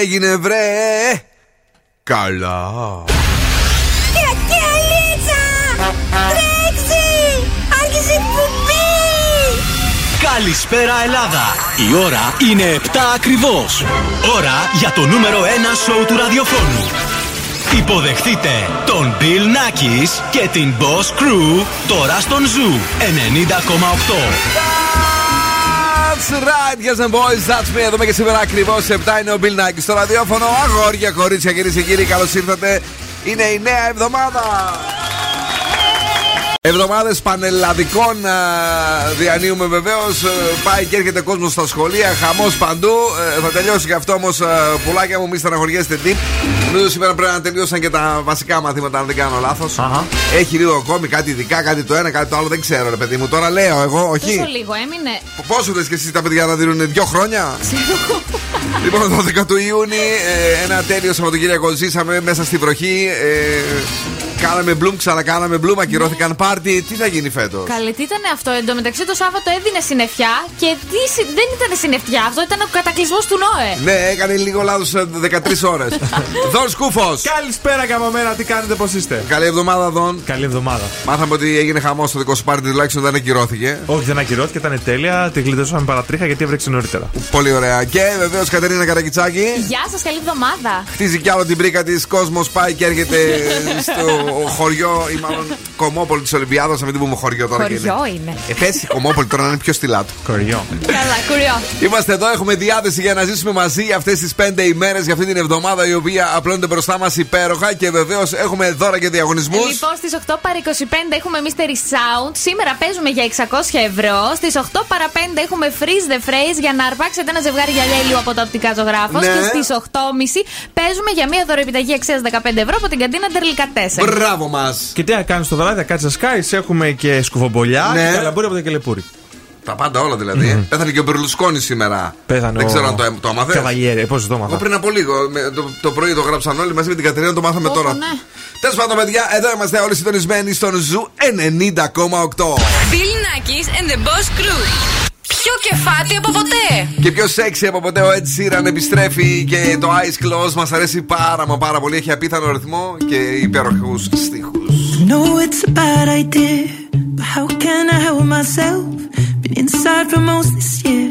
έγινε βρε; Καλά. Κακιαλίτσα Τρέξει Άρχισε εκπομπή! Καλησπέρα Ελλάδα. Η ώρα είναι 7 ακριβώς. Ώρα για το νούμερο 1 σοου του ραδιοφώνου Υποδεχτείτε τον Bill Nackis και την Boss Crew τώρα στον Zoo 90,8 That's right, yes and boys, that's me. Εδώ και σήμερα ακριβώς 7 είναι ο Bill Nike στο ραδιόφωνο. Αγόρια, κορίτσια, κυρίες και κύριοι, καλώς ήρθατε. Είναι η νέα εβδομάδα. Εβδομάδες πανελλαδικών διανύουμε βεβαίως. Ε, πάει και έρχεται κόσμος στα σχολεία, χαμός παντού. Ε, θα τελειώσει και αυτό όμως, πουλάκια μου, μη στεναχωριέστε τι. Νομίζω σήμερα πρέπει να τελειώσαν και τα βασικά μαθήματα, αν δεν κάνω λάθος. Έχει λίγο ακόμη κάτι ειδικά, κάτι το ένα, κάτι το άλλο, δεν ξέρω, ρε παιδί μου. Τώρα λέω εγώ, όχι. Πόσο λίγο έμεινε. Πόσο δε και εσείς τα παιδιά να δίνουν, δύο χρόνια; λοιπόν, 12 του Ιούνιου, ε, ένα τέλειο Σαββατοκύριακο ζήσαμε μέσα στη βροχή. Κάναμε μπλουμ, ξανακάναμε μπλουμ, ακυρώθηκαν πάρτι. Τι θα γίνει φέτος; Καλή, τι ήταν αυτό; Εν τω μεταξύ το Σάββατο έδινε συννεφιά και τι, δεν ήταν συννεφιά. Αυτό ήταν ο κατακλυσμός του Νόε. Ναι, έκανε λίγο λάθος 13 ώρες. Δον Σκούφος. Καλησπέρα καμωμένα, τι κάνετε, πώς είστε; Καλή εβδομάδα, Δον. Καλή εβδομάδα. Μάθαμε ότι έγινε χαμός στο δικό σου πάρτι, τουλάχιστον δεν ακυρώθηκε. Όχι, δεν ακυρώθηκε, ήταν τέλεια. Τη γλιτώσαμε παρατρίχα γιατί έβρεξε νωρίτερα. Πολύ ωραία. Και βεβαίως Κατερίνα Καρακιτσάκη. Γεια σας, καλή εβδομάδα. Χτίζει κι άλλο την πρίκα της. Κόσμος πάει και έρχεται στο χωριό ή μάλλον κομμόπολη της Ολυμπιάδας. Να μην την πούμε χωριό τώρα. Χωριό είναι. Ε, πέσει κομμόπολη τώρα να είναι πιο στυλά του. Κοριό. Καλά, κουριό. Είμαστε εδώ, έχουμε διάθεση για να ζήσουμε μαζί αυτές τις πέντε ημέρες για αυτή την εβδομάδα η οποία απλώνεται μπροστά μας υπέροχα και βεβαίως έχουμε δώρα και διαγωνισμούς. Λοιπόν, στις 8 παρα 25 έχουμε Mystery Sound. Σήμερα παίζουμε για 600 ευρώ. Στις 8 παρα 5 έχουμε Freeze the Phrase για να αρπάξετε ένα ζευγάρι γυαλιά ηλίου από τα οπτικά ζωγράφος. Ναι. Και στις 8.30 παίζουμε για μία δωρεπιταγή αξίας 15 ευρώ από την καντίνα Τερλικά 4. Μπράβο μας! Και τι να κάνεις το βράδυ, θα κάτσεις να σκάεις. Έχουμε και σκουφομπολιά Ναι. και καλαμπούρι από το κελεπούρι. Τα πάντα όλα δηλαδή. Πέθανε και ο Μπερλουσκόνη σήμερα. Πέθανε Δεν ο- ξέρω αν το, το άμαθε. Καβαλιέρη, πώς το Εγώ μάθα. πριν από λίγο, με- το, το πρωί το γράψαν όλοι μαζί με την Κατερίνα, το μάθαμε Ω, τώρα. ναι. Τέλος πάντων, παιδιά, εδώ είμαστε όλοι συντονισμένοι στον Zoo 90,8. Bill Nakis and the Boss Crew. Πιο κεφάτοι από ποτέ. Και πιο σεξι από ποτέ ο Ed Sheeran επιστρέφει και το Eyes Closed μας αρέσει πάρα μα πάρα πολύ. Έχει απίθανο ρυθμό και υπέροχους στίχους. know it's a bad idea, but how can I help myself? Been inside for most this year,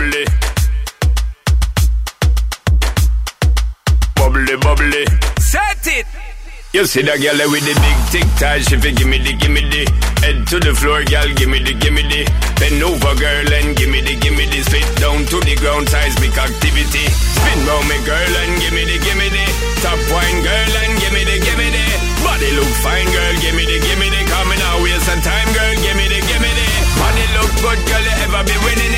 Bubbly, bubbly. Bubbly. Set it! You see that girl with the big tic tac, she fi gimme the, gimme the. Head to the floor, girl, gimme the, gimme the. Bend over, girl, and gimme the, gimme the. Spit down to the ground, seismic activity. Spin round me, girl, and gimme the, gimme the. Top wine, girl, and gimme the, gimme the. Body look fine, girl, gimme the, gimme the. Coming out, waste some time, girl, gimme the, gimme the. Body look good, girl, you ever be winning.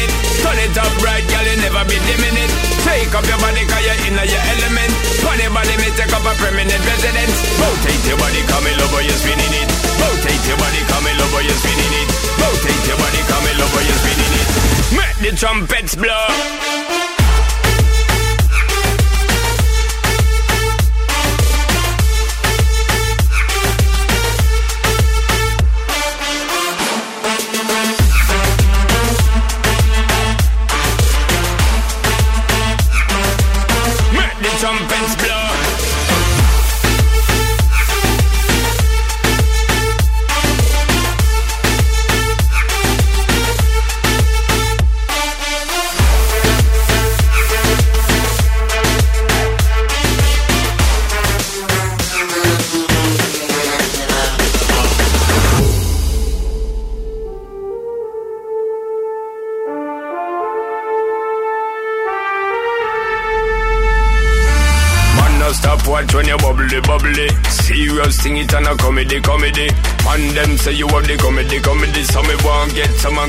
Turn it up right, girl, you never be dimming. Take up your body, cause you're in your element. Funny body, me take up a permanent residence. Rotate your body, come in, love, you're spinning it. Rotate your body, come in, love, you're spinning it. Rotate your body, come in, love, you're spinning it. Make the trumpets blow. Say you have the comedy, comedy. So me want get someone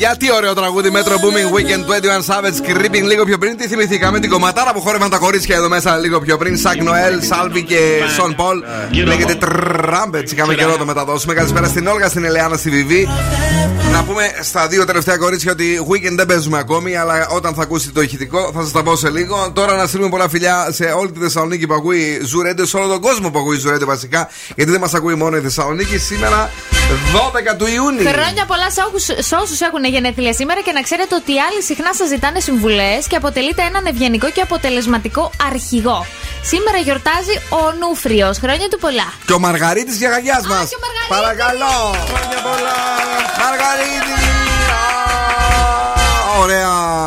Παιδιά, τι ωραίο τραγούδι Metro Boomin Weeknd 21 Savage Creepin' λίγο πιο πριν. Τι θυμηθήκαμε την κομματάρα που χόρευαν τα κορίτσια εδώ μέσα λίγο πιο πριν. Sak Noel, Salvi και Sean Paul. Λέγεται Trumpets. Είχαμε καιρό να το μεταδώσουμε. Καλησπέρα στην Όλγα, στην Ελεάνα, στη Βιβί. Να πούμε στα δύο τελευταία κορίτσια ότι Weeknd δεν παίζουμε ακόμη, αλλά όταν θα ακούσετε το ηχητικό θα σας τα πω σε λίγο. Τώρα να στείλουμε πολλά φιλιά σε όλη τη Θεσσαλονίκη που ακούει Zoo Radio, σε όλο τον κόσμο που ακούει Zoo Radio βασικά. Γιατί δεν μας ακούει μόνο η Θεσσαλονίκη. Σήμερα 12 του Ιούνιου. Χρόνια πολλά σε όσους- σε όσους έχουν γενέθλια σήμερα και να ξέρετε ότι οι άλλοι συχνά σας ζητάνε συμβουλές και αποτελείται έναν ευγενικό και αποτελεσματικό αρχηγό. Σήμερα γιορτάζει ο Νούφριος. Χρόνια του πολλά. Και ο Μαργαρίτης για γαγιά μας. και ο Μαργαρίτης. Παρακαλώ. Χρόνια πολλά. Μαργαρίτης.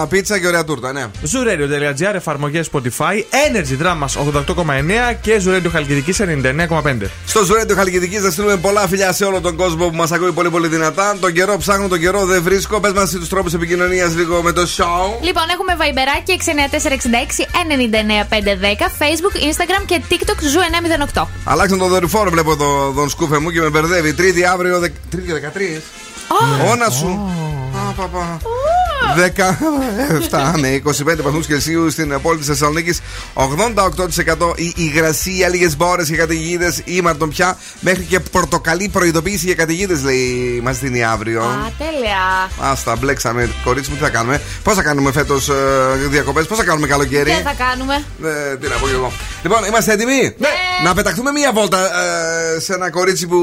Α, Ωραία πίτσα και ωραία τούρτα, ναι. Zuradio.gr, εφαρμογές Spotify, Energy Drama 88,9 και Zuradio Χαλκιδικής 99,5. Στο Ζουρέντιο Χαλκιδικής θα στείλουμε πολλά φιλιά σε όλο τον κόσμο που μας ακούει πολύ πολύ δυνατά. Τον καιρό ψάχνω, τον καιρό δεν βρίσκω. Πες μας τους τρόπους επικοινωνίας λίγο με το show. Λοιπόν, έχουμε βαϊμπεράκι 69466 99510, Facebook, Instagram και TikTok ζου 908. Αλλάξαν τον δορυφόρο, βλέπω το, τον σκούφε μου και με μπερδεύει. Τρίτη αύριο. Δε... Τρίτη 13. Όνα σου. Α, παπα. 17 με 25 βαθμούς Κελσίου στην πόλη της Θεσσαλονίκης. 88% η υγρασία, λίγες μπόρες και καταιγίδες ήμαρτον πια. Μέχρι και πορτοκαλί προειδοποίηση για καταιγίδες, λέει, μας δίνει αύριο. Α, τέλεια. Άστα, μπλέξαμε. Κορίτσι μου, τι θα κάνουμε; Πώς θα κάνουμε φέτος ε, διακοπές, πώς θα κάνουμε καλοκαίρι; Τι θα κάνουμε. Ε, τι να πω και εγώ. Λοιπόν, είμαστε έτοιμοι; Ναι. Να πεταχτούμε μία βόλτα ε, σε ένα κορίτσι που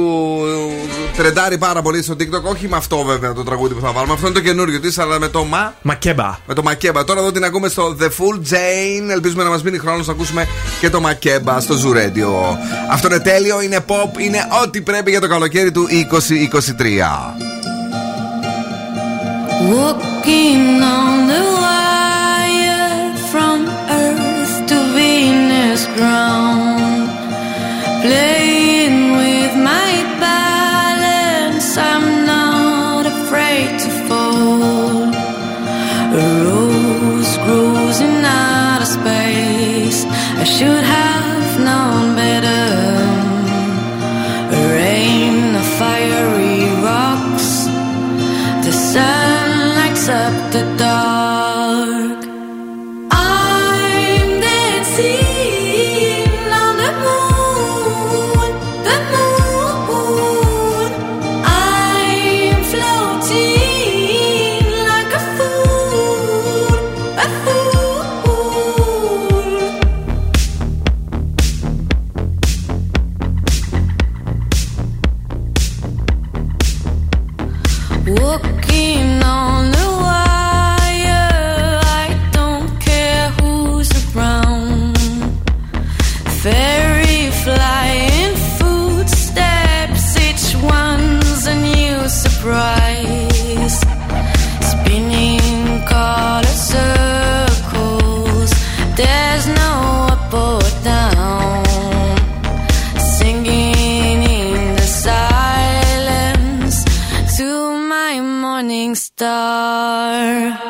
τρεντάρει πάρα πολύ στο TikTok. Όχι με αυτό βέβαια το τραγούδι που θα βάλουμε. Αυτό είναι το καινούριο της, αλλά με το μα. Μακέμπα. Με το Μακέμπα. Τώρα εδώ την ακούμε στο The Full Jane. Ελπίζουμε να μας μείνει χρόνος να ακούσουμε και το Μακέμπα στο Zoo Radio. Αυτό είναι τέλειο, είναι pop, είναι ό,τι πρέπει για το καλοκαίρι του 2023. Walking on the wire from Earth to Venus ground, playing star.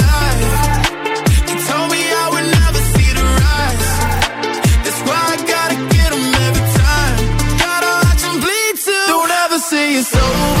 say it's over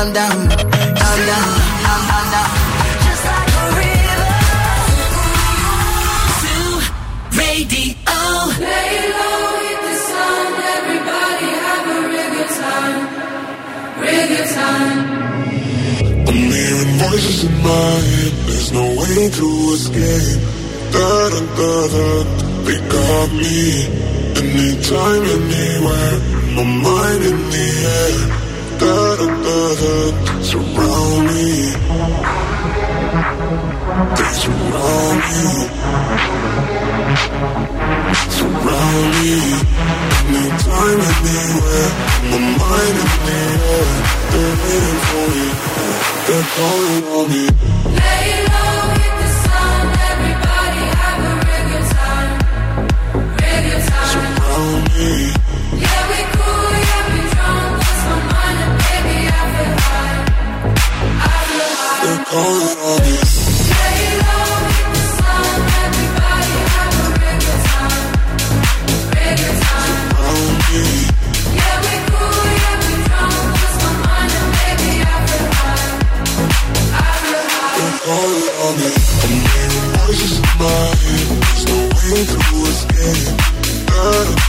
calm down, calm down. Just like a river. Radio. Lay low the sun, everybody have a time, time. I'm hearing voices in my head, there's no way to escape. Da da da da, they got me. Anytime, anywhere, my mind in the air look surround me. They surround me. Surround me. Time my mind. They're waiting for me. They're calling on me. Lay low.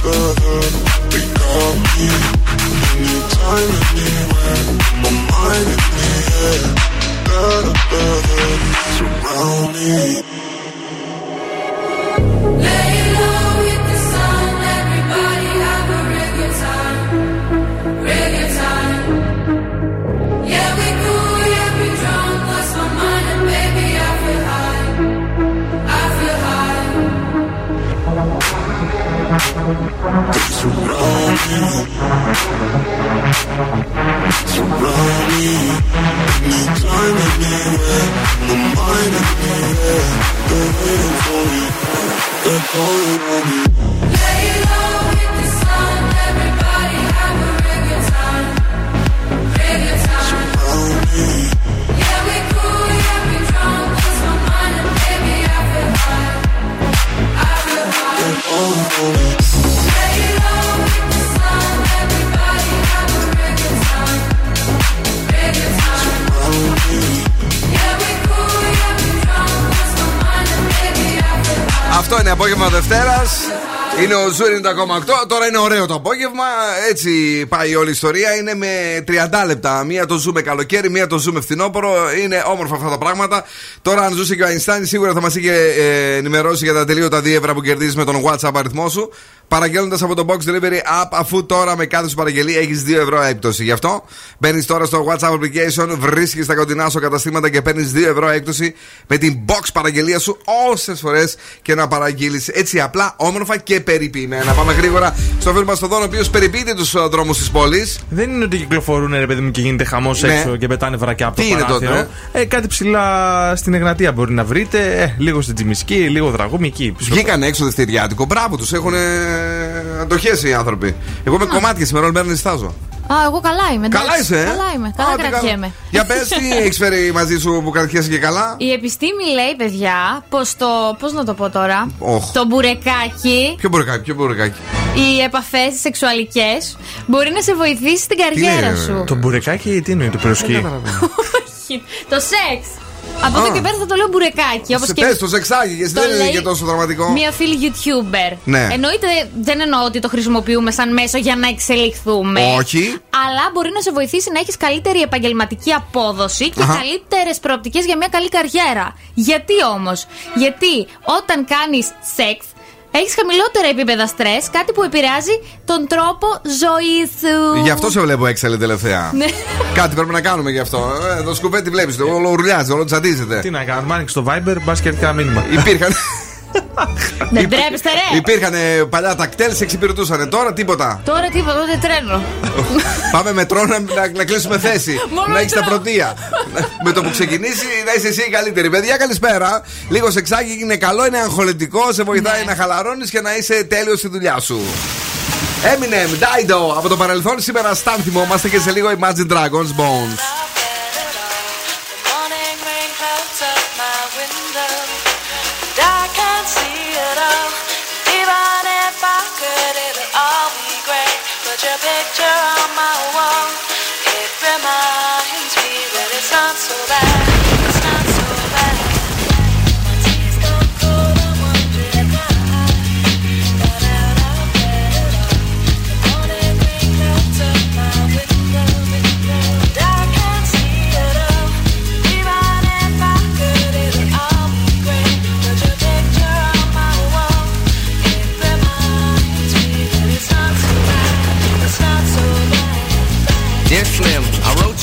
They got me. They surround me. Surround me. Anytime, anywhere. My mind anywhere. They're waiting for me. They're calling on me. Δευτέρας. Είναι ο Zoo 90,8. Τώρα είναι ωραίο το απόγευμα. Έτσι πάει όλη η ιστορία. Είναι με 30 λεπτά. Μία το ζούμε καλοκαίρι, μία το ζούμε φθινόπωρο. Είναι όμορφα αυτά τα πράγματα. Τώρα, αν ζούσε και ο Αϊνστάιν, σίγουρα θα μας είχε ε, ενημερώσει για τα ατελείωτα δίευρα που κερδίζεις με τον What's Up αριθμό σου. Παραγγέλνοντας από το Box Delivery App, αφού τώρα με κάθε σου παραγγελία έχεις 2 ευρώ έκπτωση. Γι' αυτό μπαίνεις τώρα στο What's Up application, βρίσκεις τα κοντινά σου καταστήματα και παίρνεις 2 ευρώ έκπτωση με την box παραγγελία σου όσες φορές και να παραγγείλεις έτσι απλά, όμορφα και περιποιημένα. Πάμε γρήγορα στο φίλο μας τον Δόν, ο οποίος περιποιείται τους δρόμους της πόλης. Δεν είναι ότι κυκλοφορούν ρε παιδί μου και γίνεται χαμός Ναι. έξω και πετάνε βρακιά από Τι το είναι παράθυρο. τότε, ε, κάτι ψηλά στην Εγνατία μπορεί να βρείτε. Ε, λίγο στην Τζιμισκή, λίγο δραγούμι εκεί. πίσω. Βγήκαν έξω δευτεριάτικο. Μπράβο τους, έχουν αντοχές οι άνθρωποι. Εγώ με κομμάτια σήμερα όλη μέρα νιστάζω. Α, εγώ καλά είμαι. εντάξει. Καλά είσαι, ε; Καλά είμαι. Καλά Άντε, κρατιέμαι. Για πες, τι έχεις φέρει μαζί σου που κρατιέσαι και καλά; Η επιστήμη λέει, παιδιά, πως το. Πώς να το πω τώρα. Οχ. Το μπουρεκάκι, Ποιο μπορεκάκι, ποιο μπορεκάκι. οι επαφές σεξουαλικές μπορεί να σε βοηθήσει στην καριέρα είναι, σου. Το μπουρεκάκι τι εννοεί το πυροσκή; Όχι. Το σεξ. Από εδώ Α. και πέρα θα το λέω μπουρεκάκι. Όπως Σε και πες, το σεξάκι, γιατί το δεν είναι λέει και τόσο δραματικό. Μία φίλη YouTuber. Ναι. Εννοείται δεν εννοώ ότι το χρησιμοποιούμε σαν μέσο για να εξελιχθούμε. Όχι. Αλλά μπορεί να σε βοηθήσει να έχεις καλύτερη επαγγελματική απόδοση και Αχα. καλύτερες προοπτικές για μια καλή καριέρα. Γιατί όμως, Γιατί όταν κάνεις σεξ, έχεις χαμηλότερα επίπεδα στρες, κάτι που επηρεάζει τον τρόπο ζωής σου. Γι' αυτό σε βλέπω έξαλλη τελευταία. Ναι. Κάτι πρέπει να κάνουμε γι' αυτό. Ε, το σκουβέτι βλέπεις, όλο ουρλιάζει, όλο τσαντίζεται. Τι να κάνουμε, άνοιξε το Viber, μπας και έρθει ένα μήνυμα. Υπήρχαν. Δεν τρέπεστε, ρε! Υπήρχαν ε, παλιά τα κτέλ, σε εξυπηρετούσαν. Τώρα τίποτα. Τώρα τίποτα, ούτε τρένο. Πάμε με τρόνο να, να, να κλείσουμε θέση. Μόνο να έχεις τα μετρό. πρωτεία. με το που ξεκινήσει να είσαι εσύ η καλύτερη. Παιδιά, καλησπέρα. Λίγος σεξάκι είναι καλό, είναι αγχολητικό, σε βοηθάει να χαλαρώνεις και να είσαι τέλειος στη δουλειά σου. Eminem, Dido, από το παρελθόν σήμερα στάν θυμόμαστε και σε λίγο Imagine Dragons Bones.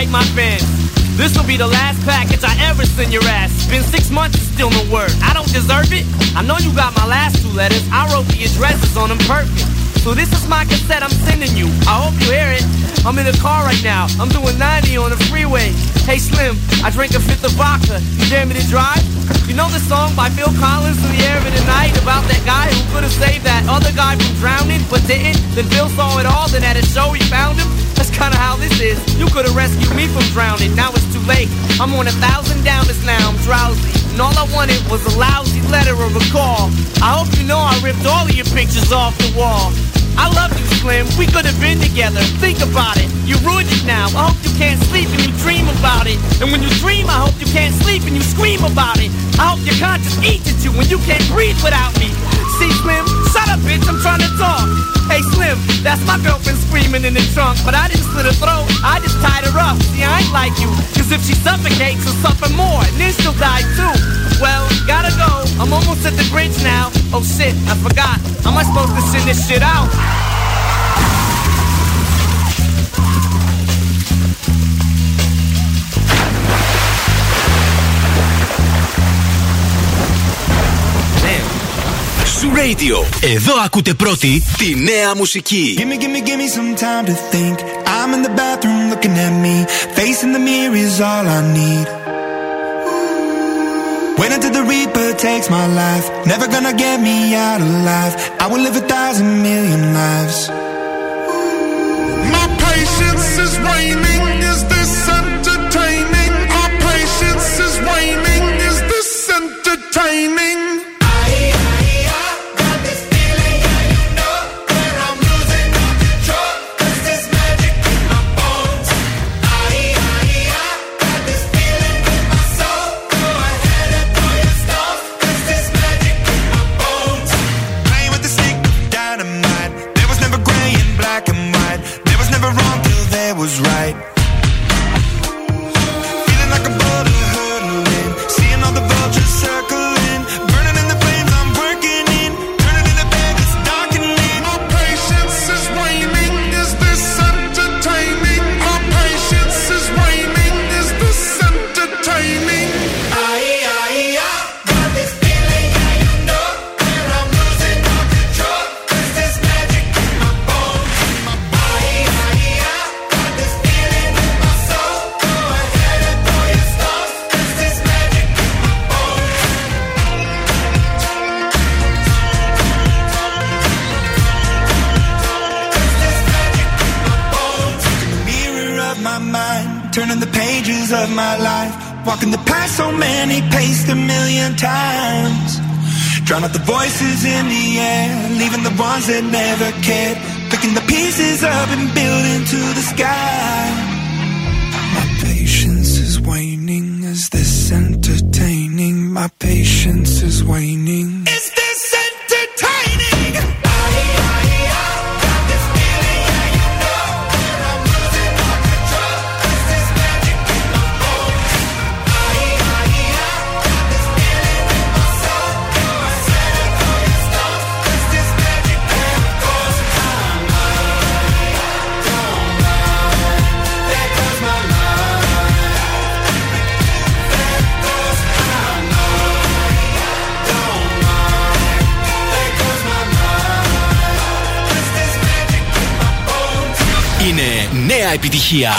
Write my fans. This will be the last package I ever send your ass. Been six months and still no word. I don't deserve it. I know you got my last two letters. I wrote the addresses on them perfect. So this is my cassette I'm sending you. I hope you hear it. I'm in the car right now. I'm doing 90 on the freeway. Hey Slim, I drank a fifth of vodka. You dare me to drive? You know the song by Phil Collins in the air of the night about that guy who could have saved that other guy from drowning but didn't? Then Phil saw it all, then at a show he found him. That's kinda how this is. You could have rescued me from drowning. Now it's too late. I'm on a thousand downers now. I'm drowsy. And all I wanted was a lousy letter or a call. I hope you know I ripped all of your pictures off the wall. I love you, Slim. We could have been together. Think about it. You ruined it now. I hope you can't sleep and you dream about it. And when you dream, I hope you can't sleep and you scream about it. I hope your conscience eats at you when you can't breathe without me. See, Slim? Shut up, bitch. I'm trying to talk. Hey, Slim, that's my girlfriend screaming in the trunk. But I didn't slit her throat. I just tied her up. See, I ain't like you. Cause if she suffocates, she'll suffer more. And then she'll die too. Well, gotta go. I'm almost at the bridge now. Oh shit, I forgot. Am I supposed to send this shit out? Radio. Εδώ ακούτε πρώτη τη νέα μουσική. Give me, give me, give me some time to think. I'm in the bathroom looking at me. Facing the mirror is all I need. Wait until the Reaper takes my life. Never gonna get me out alive. I will live a thousand million lives. My patience is waning. Is this entertaining? Our patience is waning. Is this entertaining? That never cared, picking the pieces up and building to the sky. νέα επιτυχία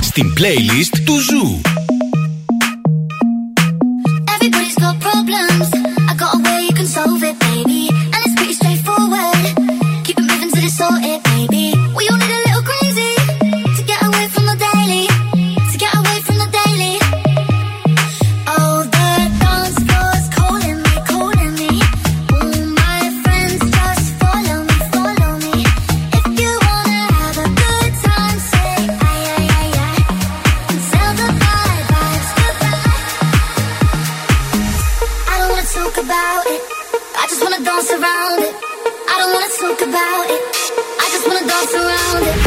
στην playlist του Ζου. Everybody's got problems. Don't wanna talk about it. I just wanna dance around it.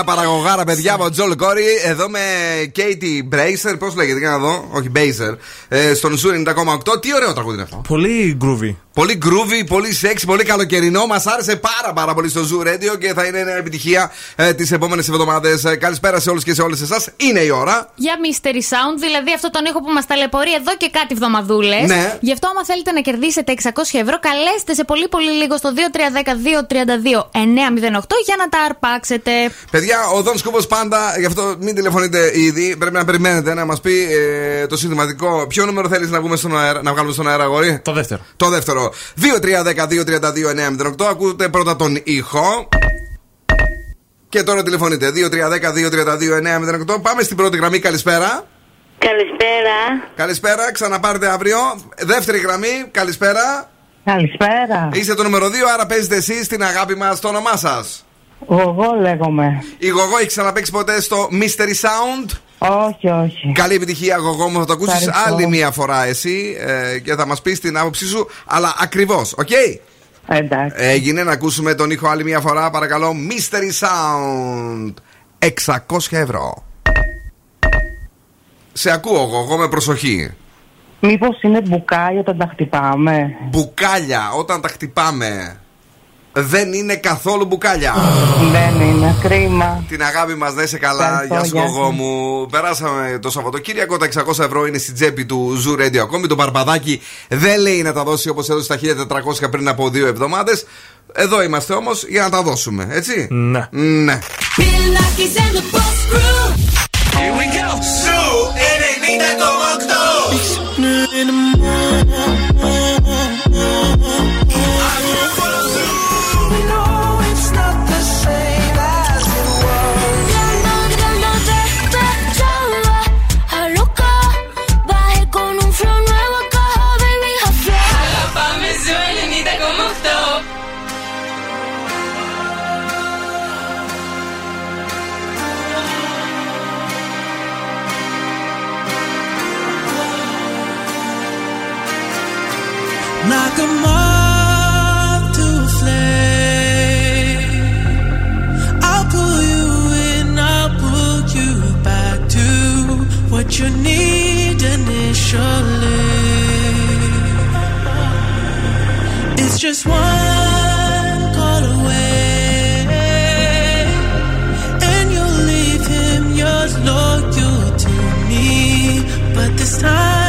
Άλλη μία παραγωγάρα, παιδιά, από Joel Corry. Εδώ με Katie Bracer. Πώς λέγεται, για να δω. Όχι, Baser. Ε, στον Zoo 90,8. Τι ωραίο τραγούδι είναι αυτό. Πολύ groovy. Πολύ groovy, πολύ sexy, πολύ καλοκαιρινό. Μας άρεσε πάρα πάρα πολύ στο Zoo Radio και θα είναι μια επιτυχία ε, τις επόμενες εβδομάδες. Ε, καλησπέρα σε όλους και σε όλες εσάς. Είναι η ώρα. Για Mystery Sound, δηλαδή αυτό τον ήχο που μας ταλαιπωρεί εδώ και κάτι εβδομαδούλες. Ναι. Γι' αυτό, άμα θέλετε να κερδίσετε 600 ευρώ, καλέστε σε πολύ πολύ λίγο στο 2310-232-908 για να τα αρπάξετε. Παιδιά, ο Δον Σκούβος πάντα, γι' αυτό μην τηλεφωνείτε ήδη. Πρέπει να περιμένετε να μας πει ε, το συνθηματικό. Ποιο νούμερο θέλεις να, βγούμε στον αέρα, να βγάλουμε στον αέρα, αγόρι; Το δεύτερο. Το δεύτερο. 2-3-10-2-32-908. Ακούτε πρώτα τον ήχο. Και τώρα τηλεφωνείτε. 2-3-10-2-32-908. Πάμε στην πρώτη γραμμή. Καλησπέρα. Καλησπέρα. Καλησπέρα. Ξαναπάρτε αύριο. Δεύτερη γραμμή. Καλησπέρα. Καλησπέρα. Είστε το νούμερο 2, άρα παίζετε εσείς την αγάπη μας το όνομά σας. Εγώ λέγομαι. Η Γωγώ έχει ξαναπαίξει ποτέ στο Mystery Sound. Όχι, όχι. Καλή επιτυχία, Γωγώ μου. Θα το ακούσεις Ευχαριστώ. άλλη μία φορά εσύ ε, και θα μας πεις την άποψή σου, αλλά ακριβώς, οκ; Εντάξει. Έγινε να ακούσουμε τον ήχο άλλη μία φορά, παρακαλώ. Mystery Sound. 600 ευρώ. Σε ακούω, Γωγώ, με προσοχή. Μήπως είναι μπουκάλι όταν τα χτυπάμε; Μπουκάλια, όταν τα χτυπάμε. Δεν είναι καθόλου μπουκάλια. Δεν είναι κρίμα. Την αγάπη μας, να είσαι καλά. Ευχαριστώ, Γεια σου, γεια εγώ σου. μου. Περάσαμε το Σαββατοκύριακο. Τα 600 ευρώ είναι στην τσέπη του Zoo Radio. Ακόμη το Μπαρμπαδάκι δεν λέει να τα δώσει όπως έδωσε τα 1400 πριν από δύο εβδομάδες. Εδώ είμαστε όμως για να τα δώσουμε, έτσι; Ναι. Ναι. Bill Nakis and the Boss Crew. Here we go. Ζου 90,8. surely it's just one call away, and you'll leave him yours loyal to me. But this time.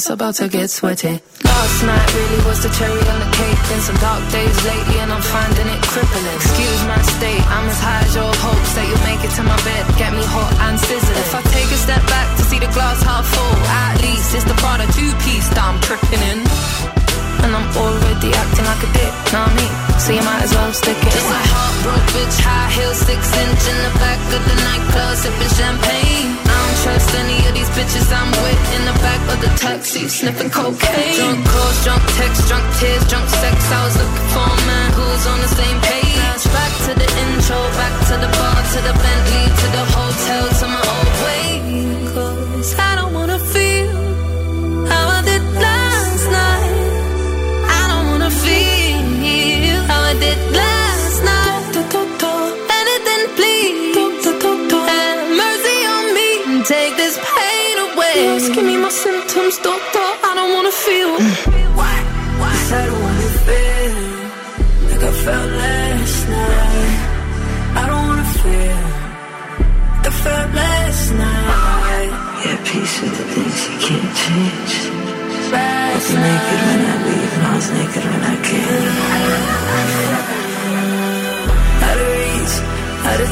It's about to get sweaty. Last night really was the cherry on the cake. Been some dark days lately, and I'm finding it crippling. Excuse my state, I'm as high as your hopes that you'll make it to my bed. Get me hot and sizzling. If I take a step back to see the glass half full, at least it's the Prada two piece that I'm tripping in. And I'm already acting like a dick, know what I mean? So you might as well stick it. Just a heartbroken bitch, high heels, six inch in the back of the nightclub, sipping champagne. Don't trust any of these bitches I'm with in the back of the taxi, sniffing cocaine. Drunk calls, drunk texts, drunk tears, drunk sex. I was looking for a man who was on the same page. Back to the intro, back to the bar, to the Bentley, to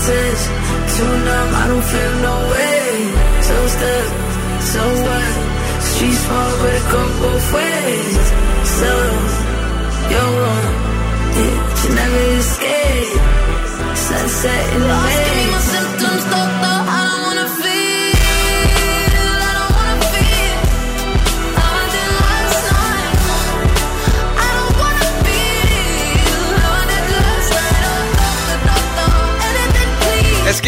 out of touch, too numb, I don't feel no way. So stuck, so what? Street small, but it go both ways. So, you're wrong, yeah, you never escape. Sunset in the Lost, my symptoms, doctor, I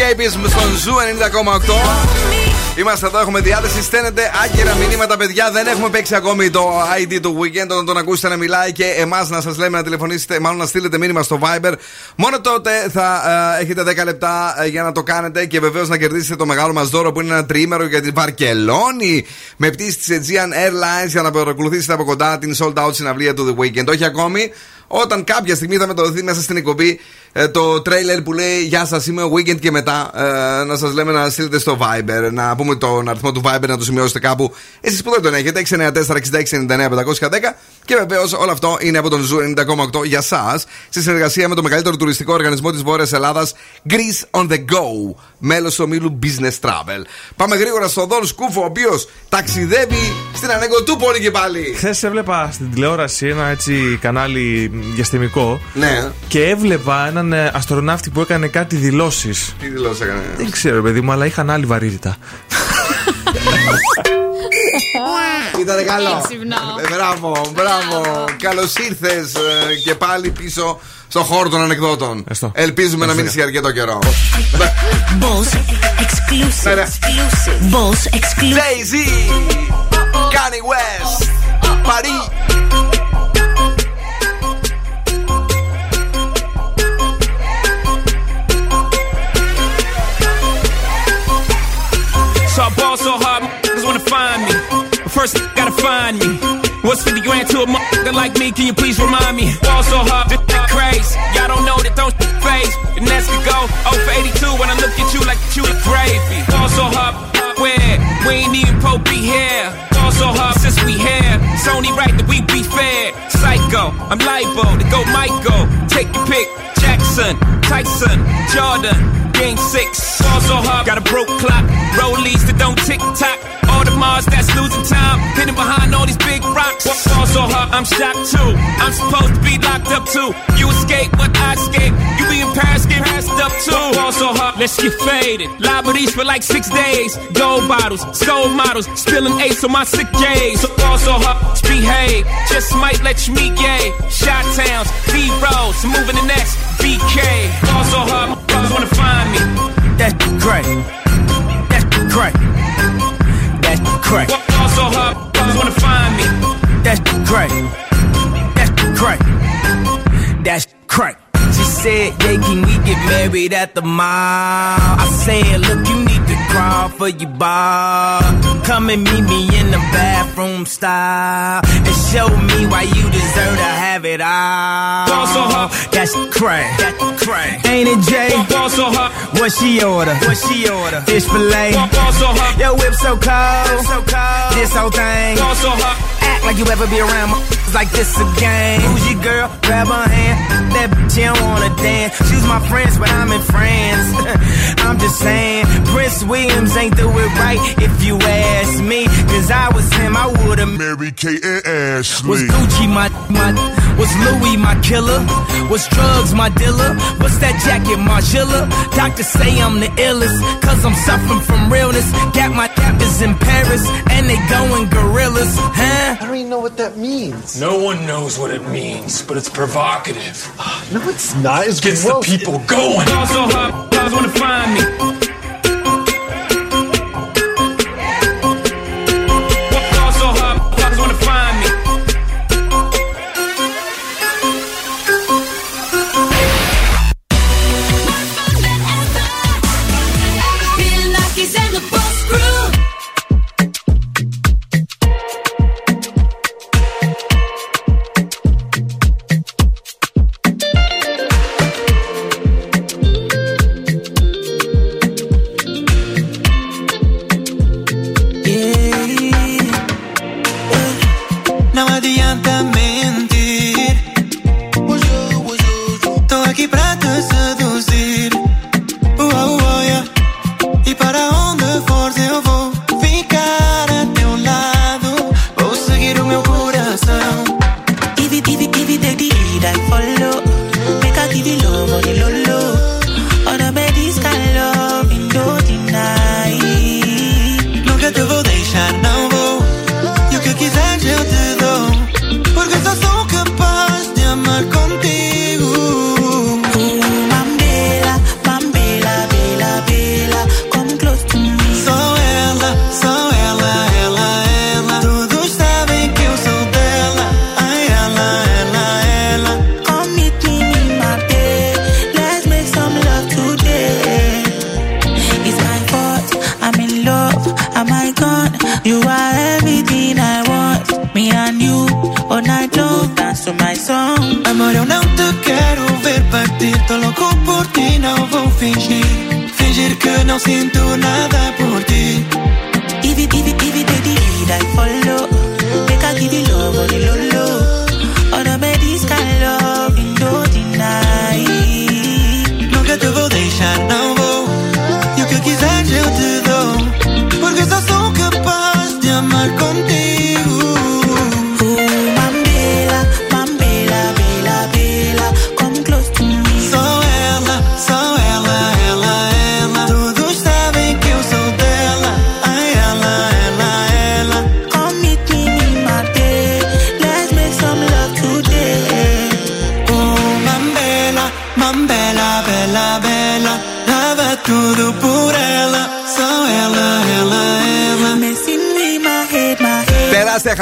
Escapism στον Zoo 90,8. Είμαστε εδώ, έχουμε διάθεση. Στέλνετε άκυρα μηνύματα, παιδιά. Δεν έχουμε παίξει ακόμη το ID του Weeknd. Όταν τον ακούσετε να μιλάει και εμάς να σας λέμε να τηλεφωνήσετε, μάλλον να στείλετε μήνυμα στο Viber. Μόνο τότε θα ε, έχετε 10 λεπτά ε, για να το κάνετε και βεβαίως να κερδίσετε το μεγάλο μας δώρο που είναι ένα τριήμερο για την Βαρκελόνη. Με πτήση της Aegean Airlines για να παρακολουθήσετε από κοντά την sold out συναυλία του The Weeknd. Όχι ακόμη. Όταν κάποια στιγμή θα μεταδοθεί μέσα στην εκπομπή ε, το τρέιλερ που λέει Γεια σας, είμαι ο Weeknd και μετά ε, να σας λέμε να στείλετε στο Viber. Να πούμε τον αριθμό του Viber να το σημειώσετε κάπου. Εσείς που δεν τον έχετε, 694-6699-510. Και βεβαίως όλο αυτό είναι από τον Zoo 90,8 για εσάς, σε συνεργασία με το μεγαλύτερο τουριστικό οργανισμό της Βόρειας Ελλάδας, Greece on the Go, μέλος του ομίλου Business Travel. Πάμε γρήγορα στον Δόν Σκούφο, ο οποίος ταξιδεύει στην Ανεγκοτούπολη και πάλι. Χθες έβλεπα στην τηλεόραση ένα έτσι κανάλι διαστημικό. Ναι. Και έβλεπα έναν ε, αστροναύτη που έκανε κάτι δηλώσεις. Τι δηλώσεις έκανε; Δεν ξέρω, παιδί μου, αλλά είχαν άλλη βαρύτητα. Ήταν καλό. Έξυπνο. Ε, Μπράβο, μπράβο. Καλώς ήρθες και πάλι πίσω στο χώρο των ανεκδότων. Ευχαριστώ. Ελπίζουμε να μείνει Ευχαριστώ. για αρκετό καιρό. Boss exclusive. Ναι, ναι. Exclusive. Boss exclusive. Jay-Z, Kanye West, Paris. So I ball so hard, niggas wanna find me. But first, gotta find me. What's 50 grand to a motherfucker like me? Can you please remind me? Ball so hard, shit crazy. Y'all don't know that don't phase. And that's to go 0 for 82 when I look at you like you the gravy. Ball so hard, where we ain't even po be here. Also hop since we here. It's only right that we be fair. Psycho, I'm libo to go Michael. Take your pick. Jackson, Tyson, Jordan. Game six. Also hop, got a broke clock. Rollies that don't tick tock. Mars that's losing time. Hidden behind all these big rocks. Also hop, I'm shocked too. I'm supposed to be locked up too. You escape, but I escape. You be in Paris, get passed up too. Also hop, let's get faded. Liberties for like six days. Gold bottles, soul models. Spilling ace on my sick days. So also hop, behave. Just might let you meet gay. Shot towns, B rolls, moving the next BK. Also hop, motherfuckers wanna find me. That's great. That's crack. Also hop, motherfuckers wanna find me. That's crack. That's crack. That's crack. She said, yeah, can we get married at the mall? I said, look, you need to crawl for your bar. Come and meet me in the bathroom style and show me why you deserve to have it all. Also hop. That's crack. That's crack. Ain't it, Jay? Also hop. What she order? What she order? Fish fillet. Also hop. Yo, whip. So cold. This whole thing. Act like you ever be around my like this again. Who's your girl? Grab her hand. That bitch, don't wanna dance. She's my friends, but I'm in France. I'm just saying, Prince Williams ain't do it right if you ask me. Cause I was him, I would've married Kate and Ashley. Was Gucci my, my, was Louis my killer? Was drugs my dealer? What's that jacket, Margilla? Doctors say I'm the illest, cause I'm suffering from realness. Got my cappers in Paris, and they going gorillas, huh? I don't even know what that means. No one knows what it means, but it's provocative. No, it's not. It's Gets gross. the people going. God, you are everything I want. Me and you, all night long, dance to my song. Amor, eu não te quero ver partir, Tô louco por ti, não vou fingir. Fingir que não sinto nada por ti. If it, if it, if it, the lead I follow. Make a give you love, only low. Oh, no, this kind of love, you don't deny. Nunca te voy deixar, não vou. E o que eu quiser, eu te mal contigo.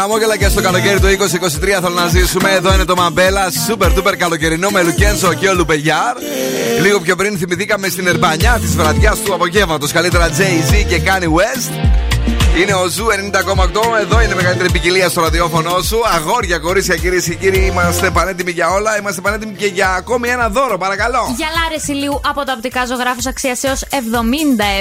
Χαμόγελα και στο καλοκαίρι του 2023 θέλω να ζήσουμε. Εδώ είναι το Μαμπέλα, super duper καλοκαιρινό με Λουκένσο και ο Λουπεγιάρ. Λίγο πιο πριν θυμηθήκαμε στην ερμπανιά της βραδιάς του απογεύματος. Καλύτερα Jay-Z και Kanye West. Είναι ο Ζου 90,8. Εδώ είναι η μεγαλύτερη ποικιλία στο ραδιόφωνο σου. Αγόρια, κορίτσια, κυρίες και κύριοι, είμαστε πανέτοιμοι για όλα. Είμαστε πανέτοιμοι και για ακόμη ένα δώρο, παρακαλώ. Γυαλάρε ηλίου από τα οπτικά ζωγράφους αξίας έως 70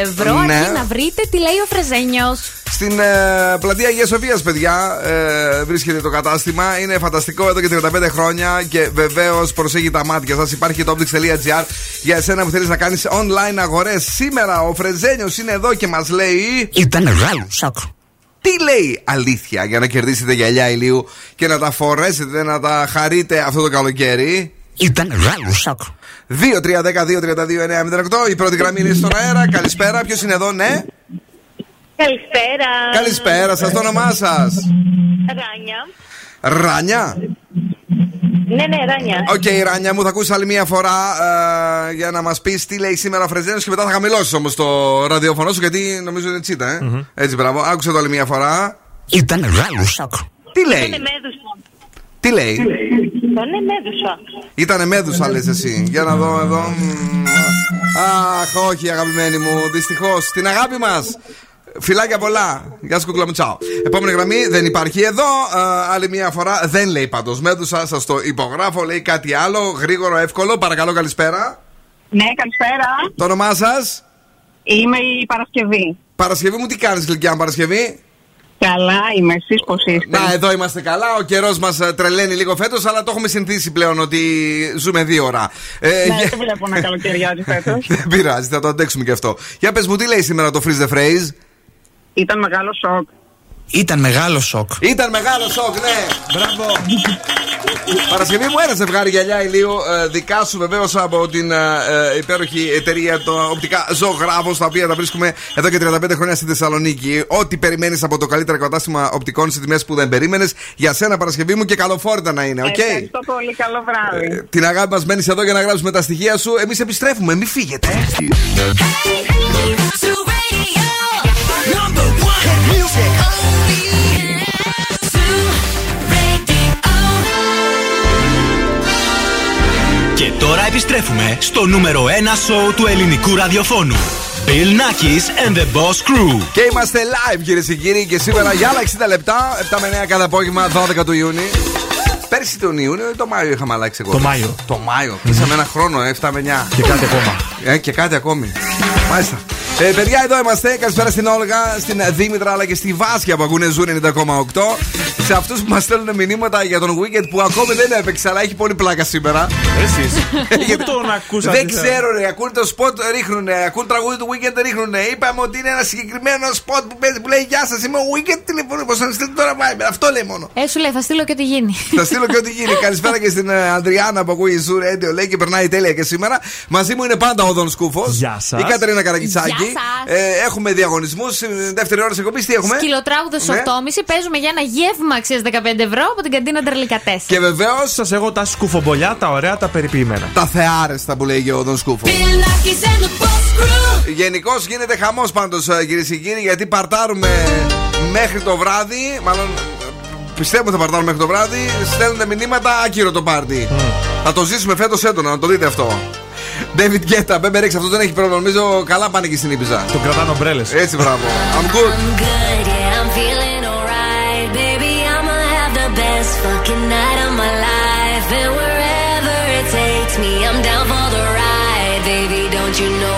ευρώ. Ναι. Αρκεί να βρείτε τι λέει ο Φρεζένιος. Στην ε, πλατεία Αγίας Σοφίας, παιδιά, ε, βρίσκεται το κατάστημα. Είναι φανταστικό εδώ και 35 χρόνια και βεβαίως προσέχει τα μάτια σας. Υπάρχει το optics.gr για εσένα που θέλεις να κάνεις online αγορές. Σήμερα ο Φρεζένιος είναι εδώ και μας λέει. Ήταν μεγάλο σοκ. Τι λέει αλήθεια για να κερδίσετε γυαλιά ηλίου και να τα φορέσετε, να τα χαρείτε αυτό το καλοκαίρι; Ήταν μεγάλο σοκ. 2-3-10-2-32-9-08. Η πρώτη γραμμή είναι στον αέρα. Καλησπέρα. Ποιος είναι εδώ, ναι; Καλησπέρα. Καλησπέρα σας, το όνομά σας; Ράνια. Ράνια. Ναι, ναι, Ράνια. Οκ, Ράνια μου, θα ακούσεις άλλη μία φορά ε, για να μας πεις τι λέει σήμερα ο Φρεζένος και μετά θα χαμηλώσεις όμως το ραδιοφωνό σου γιατί νομίζω είναι τσίτα, ε. Έτσι, μπράβο. Άκουσε το άλλη μία φορά. Ήταν μεγάλο σοκ. Τι Είναι λέει, μέδουσα. τι λέει; Είναι μέδουσα. Ήτανε μέδουσα, λες εσύ. Για να δω εδώ. Μμμ. Αχ, όχι, αγαπημένη μου. Δυστυχώς. Την αγάπη μας. Φιλάκια πολλά. Γεια σου, κουκλά μου, τσάω. Επόμενη γραμμή δεν υπάρχει εδώ. Α, άλλη μια φορά δεν λέει πάντως μέδουσα. Σας το υπογράφω. Λέει κάτι άλλο. Γρήγορο, εύκολο. Παρακαλώ, καλησπέρα. Ναι, καλησπέρα. Το όνομά σας; Είμαι η Παρασκευή. Παρασκευή μου, τι κάνεις, γλυκιά μου, Παρασκευή; Καλά είμαι, εσείς πώς είστε; Να, εδώ είμαστε καλά. Ο καιρός μας τρελαίνει λίγο φέτος, αλλά το έχουμε συνηθίσει πλέον ότι ζούμε δύο ώρα. Ε, Ναι, για- δεν βλέπω να καλοκαιριάζει φέτος. Δεν πειράζει, θα το αντέξουμε και αυτό. Για πες μου, τι λέει σήμερα το Freeze the Phrase; Ήταν μεγάλο σοκ. Ήταν μεγάλο σοκ. Ήταν μεγάλο σοκ, ναι. Μπράβο. Παρασκευή μου ένα ζευγάρι γυαλιά ηλίου. ε, δικά σου βεβαίως από την ε, ε, υπέροχη εταιρεία το οπτικά Ζωγράφο, τα οποία τα βρίσκουμε εδώ και 35 χρόνια στη Θεσσαλονίκη. Ό,τι περιμένεις από το καλύτερο κατάστημα οπτικών σε τιμές που δεν περίμενες. Για σένα Παρασκευή μου και καλοφόρητα να είναι, οκ; Ευχαριστώ πολύ, καλό βράδυ. Την αγάπη μας μένεις εδώ για να γράψουμε τα στοιχεία σου. Εμείς επιστρέφουμε, μην φύγετε. Και τώρα επιστρέφουμε στο νούμερο 1 σοου του ελληνικού ραδιοφώνου. Bill Nackis and the Boss Crew. Και είμαστε live κυρίες και κύριοι και σήμερα για άλλα 60 λεπτά, 7 με 9 cada απόγευμα, 12 του Ιούνιου. Πέρσι τον Ιούνιο ή το Μάιο είχαμε αλλάξει εγώ; Το Μάιο. Το Μάιο. Κλείσαμε ένα χρόνο, 7 με 9. Και κάτι ακόμα. Ε, και κάτι ακόμη. Μάλιστα. Ε, παιδιά, εδώ είμαστε. Καλησπέρα στην Όλγα, στην Δήμητρα αλλά και στη Βάσια που ακούνε Zoo 90,8. Σε αυτούς που μας στέλνουν μηνύματα για τον Weeknd που ακόμη δεν έπαιξε, αλλά έχει πολύ πλάκα σήμερα. Εσείς. Γιατί Πού τον ακούσατε. Δεν ξέρω, ρε. Ακούνε το σποτ, ρίχνουνε. Ακούνε τραγούδι του Weeknd, ρίχνουνε. Είπαμε ότι είναι ένα συγκεκριμένο σποτ που παίζει που λέει Γεια σας, είμαι ο Weekend. Τηλεφωνεί, πώς να στείλει τώρα Viber. Αυτό λέει μόνο. Ε, σου λέει, θα στείλω και ό,τι γίνει. Θα στείλω και ό,τι γίνει. Καλησπέρα και στην ε, Αντριάννα που ακούει Zoo Radio. Λέει και περνάει τέλεια και σήμερα. Μαζί μου είναι πάντα ο Δον Σκούφος. Γεια σας. Η Κατερίνα Καρακιτσάκη. Γεια σας. Ε, έχουμε διαγωνισμούς. Δεύτερη ώρα εκπομπή, τι έχουμε; Σκυλοτράγουδο Ναι. 8.30 παίζουμε για ένα γεύμα αξίας 15 ευρώ από την καντίνα Τερλικατέ. Και βεβαίως Σας εγώ τα σκουφομπολιά, τα ωραία, τα περιποιημένα. τα θεάρεστα που λέγει ο Δον Σκούφος. Γενικώς γίνεται χαμός πάντως κυρίε και κύριοι γιατί παρτάρουμε μέχρι το βράδυ. Μάλλον πιστεύουμε θα παρτάρουμε μέχρι το βράδυ. Στέλνουν μηνύματα άκυρο το πάρτι. Θα το ζήσουμε φέτος έντονα, να το δείτε αυτό. David Guetta, Bebe Rex, αυτό δεν έχει πρόβλημα. Νομίζω καλά πάνε και στην Ήπιζα. Τον κρατάνε ομπρέλε. Έτσι, μπράβο. I'm good. I'm good, yeah, I'm feeling alright. Baby, I'ma have the best fucking night of my life. And wherever it takes me, I'm down for the ride. Baby, don't you know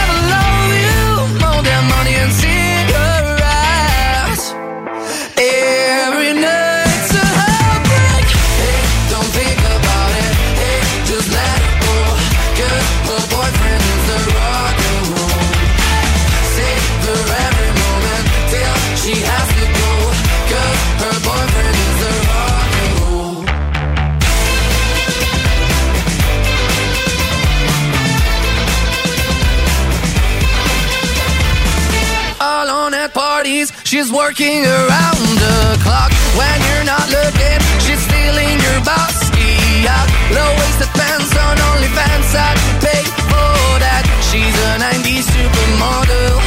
She's working around the clock when you're not looking. She's stealing your bossy up. Low waisted pants on OnlyFans. I'd pay for that. She's a 90s supermodel.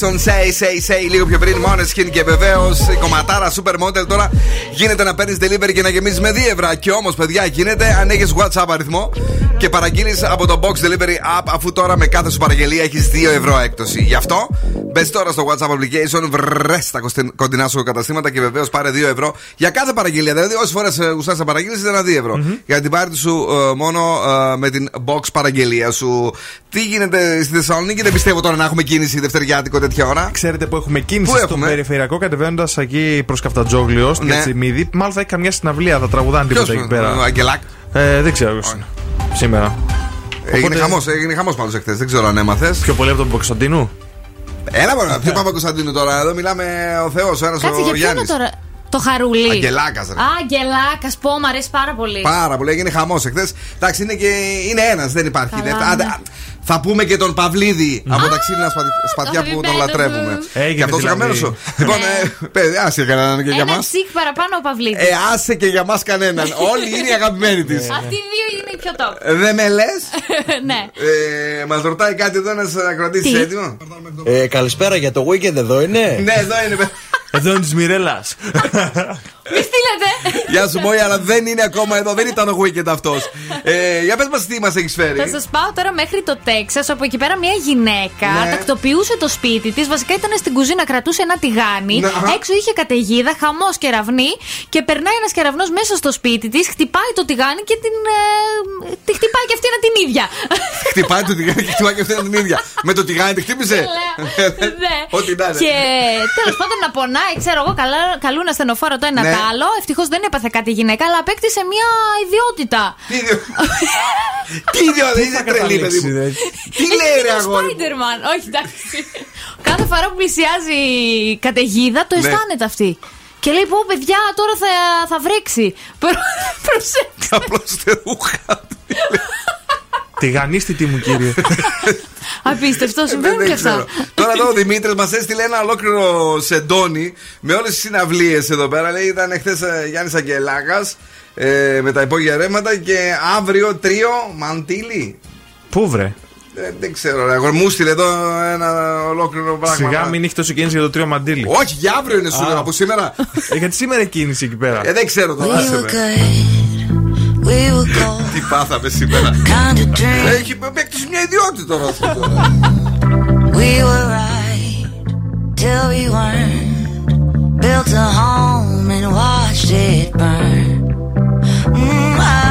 Jackson, say, say, say. Λίγο πιο πριν, Måneskin και βεβαίως η κομματάρα Supermodel. Τώρα γίνεται να παίρνεις delivery και να γεμίζεις με 2 ευρώ. Και όμως, παιδιά, γίνεται αν έχεις WhatsApp αριθμό και παραγγείλεις από το Box Delivery App, αφού τώρα με κάθε σου παραγγελία έχεις 2 ευρώ έκπτωση. Γι' αυτό μπες τώρα στο WhatsApp application, βρες τα κοστι- κοντινά σου καταστήματα και βεβαίως πάρε 2 ευρώ για κάθε παραγγελία. Δηλαδή, όσες φορές γουστά να παραγγείλεις, ένα 2 ευρώ. Για την πάρτι σου ε, μόνο ε, με την box παραγγελία σου. Τι γίνεται στη Θεσσαλονίκη, δεν πιστεύω τώρα να έχουμε κίνηση δευτεριάτικο τέτοια ώρα. Ξέρετε που έχουμε κίνηση Πού στο έχουμε; περιφερειακό κατεβαίνοντας εκεί προς Καφτατζόγλιος, στην Ναι. Κατσιμίδη. Μάλλον θα έχει καμιά συναυλία, θα τραγουδάνε τίποτα Ποιος, εκεί πέρα. ο Αγγελάκ; Ε, δεν ξέρω. ποιος είναι. Σήμερα. Έγινε Οπότε- χαμός έγινε χαμός πάντως εχθές, δεν ξέρω αν έμαθες. Πιο πολύ από τον Κωνσταντίνου. Έλα μόνο, ποιο Παπα Κωνσταντίνου τώρα, εδώ μιλάμε ο Θεός, ένας Κάτσε, ο για ποιον Γιάννης. τώρα. Το χαρούλι; Αγγελάκας, ρε. Α, Αγγελάκας, πω, μου αρέσει πάρα πολύ. Πάρα πολύ, έγινε χαμός εχθές. Εντάξει, είναι και είναι ένας, δεν υπάρχει. Καλά, δεύτερο. Άντε, ναι. Α, θα πούμε και τον Παυλίδη από τα ξύλινα σπα- σπαθιά που τον λατρεύουμε. Έγινε Και αυτός ο δηλαδή. καμένο σου. Λοιπόν, ε, παιδί, άσε κανέναν και για Ένα μας. τσικ παραπάνω ο Παυλίδης. Ε, άσε και για μας κανέναν. Όλοι είναι οι αγαπημένοι της. Αυτοί οι δύο είναι οι πιο top. Δεν με λες; ναι. Ε, Μας ρωτάει κάτι εδώ ένας ακροατής Τι; έτοιμο; Ε, καλησπέρα για το weekend εδώ είναι; Ναι, εδώ είναι. παι- Εδώ είναι της Μιρέλας. Μη στείλετε. Γεια σου, Μόη, αλλά δεν είναι ακόμα εδώ. Δεν ήταν ο weekend αυτός. Ε, για πες μας τι μας έχεις φέρει. Θα σας πάω τώρα μέχρι το Τέξας, όπου εκεί πέρα μια γυναίκα Ναι. τακτοποιούσε το σπίτι της. Βασικά ήταν στην κουζίνα, κρατούσε ένα τηγάνι. Ναι, αχα. Έξω είχε καταιγίδα, χαμός κεραυνή. Και περνάει ένας κεραυνός μέσα στο σπίτι της, χτυπάει το τηγάνι και την. Ε, τη χτυπάει και αυτή την ίδια. Χτυπάει το τηγάνι και χτυπάει και αυτή την ίδια. Με το τηγάνι τη χτύπησε; ναι. Ό,τι να είναι. Και τέλος πάντων να πονάει, ξέρω εγώ, καλά, καλούν ασθενοφόρο το ένα Ναι. το άλλο. Ευτυχώς δεν έπαθε κάτι η γυναίκα, αλλά απέκτησε μια ιδιότητα. Τι ιδιότητα, είσαι τρελή, παιδί μου. Τι λέει, ρε αγόρι. μου; Spider-Man. Όχι, εντάξει. Κάθε φορά που πλησιάζει η καταιγίδα, το Ναι. αισθάνεται αυτή. Και λέει: Πω, παιδιά, τώρα θα, θα βρέξει. Προ- Προσέξτε. Απλώς στερούχα. Τηγανίστη μου, κύριε. Απίστευτο, συμβαίνουν Δεν και αυτά. ξέρω. Τώρα εδώ ο Δημήτρης μας έστειλε ένα ολόκληρο σεντόνι με όλες τις συναυλίες εδώ πέρα. Λέει ήταν εχθέ Γιάννης Αγγελάκας ε, με τα υπόγεια ρεύματα και αύριο τρίο μαντίλι. Πού βρε; Ε, δεν ξέρω, ρε. αγόρι, Μου στείλε εδώ ένα ολόκληρο πράγμα. Σιγά μην έχει τόσο κίνηση για το τρίο μαντίλι. Όχι, για αύριο είναι σου Α. λέω, από σήμερα. Ε, γιατί σήμερα είναι κίνηση εκεί πέρα; Ε, δεν ξέρω τώρα, Τι πάθαμε σήμερα. kind of dream. Έχει παίξει μια ιδιότητα τώρα αυτό. τώρα. We were right till we weren't. Built a home and watched it burn. Mm, I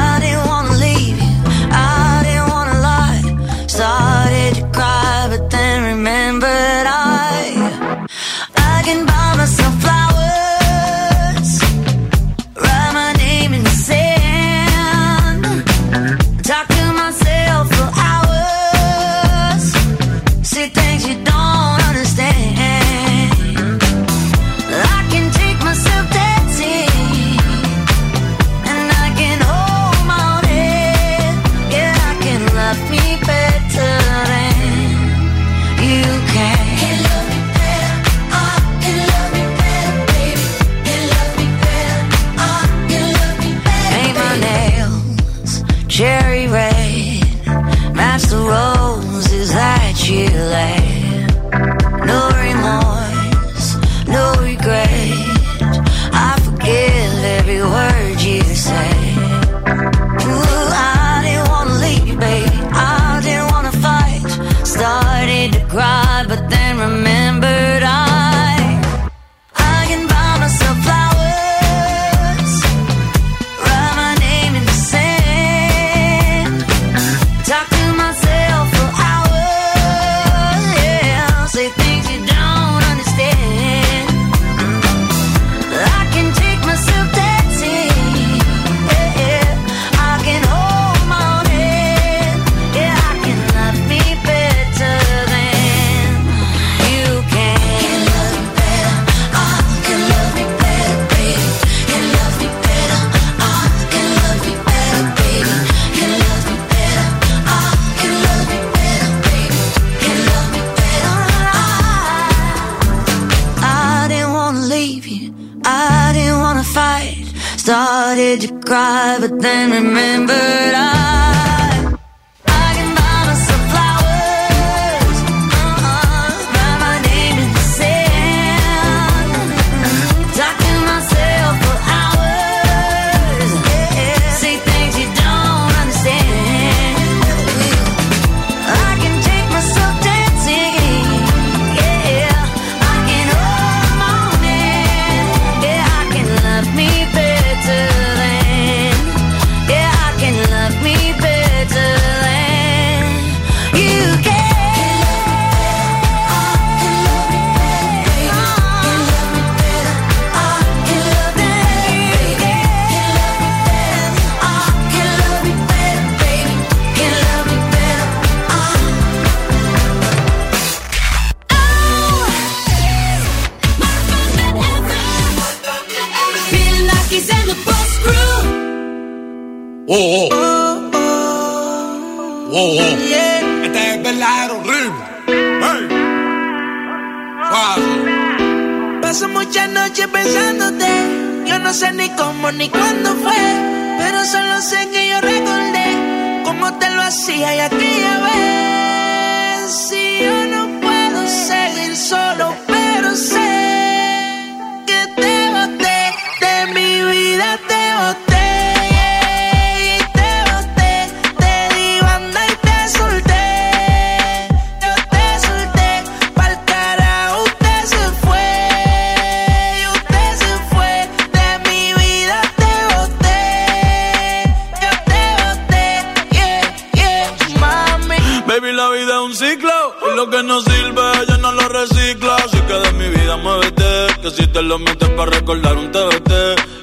lo que no sirve ya no lo recicla. Así que de mi vida muévete. Que si te lo metes para recordar un TBT.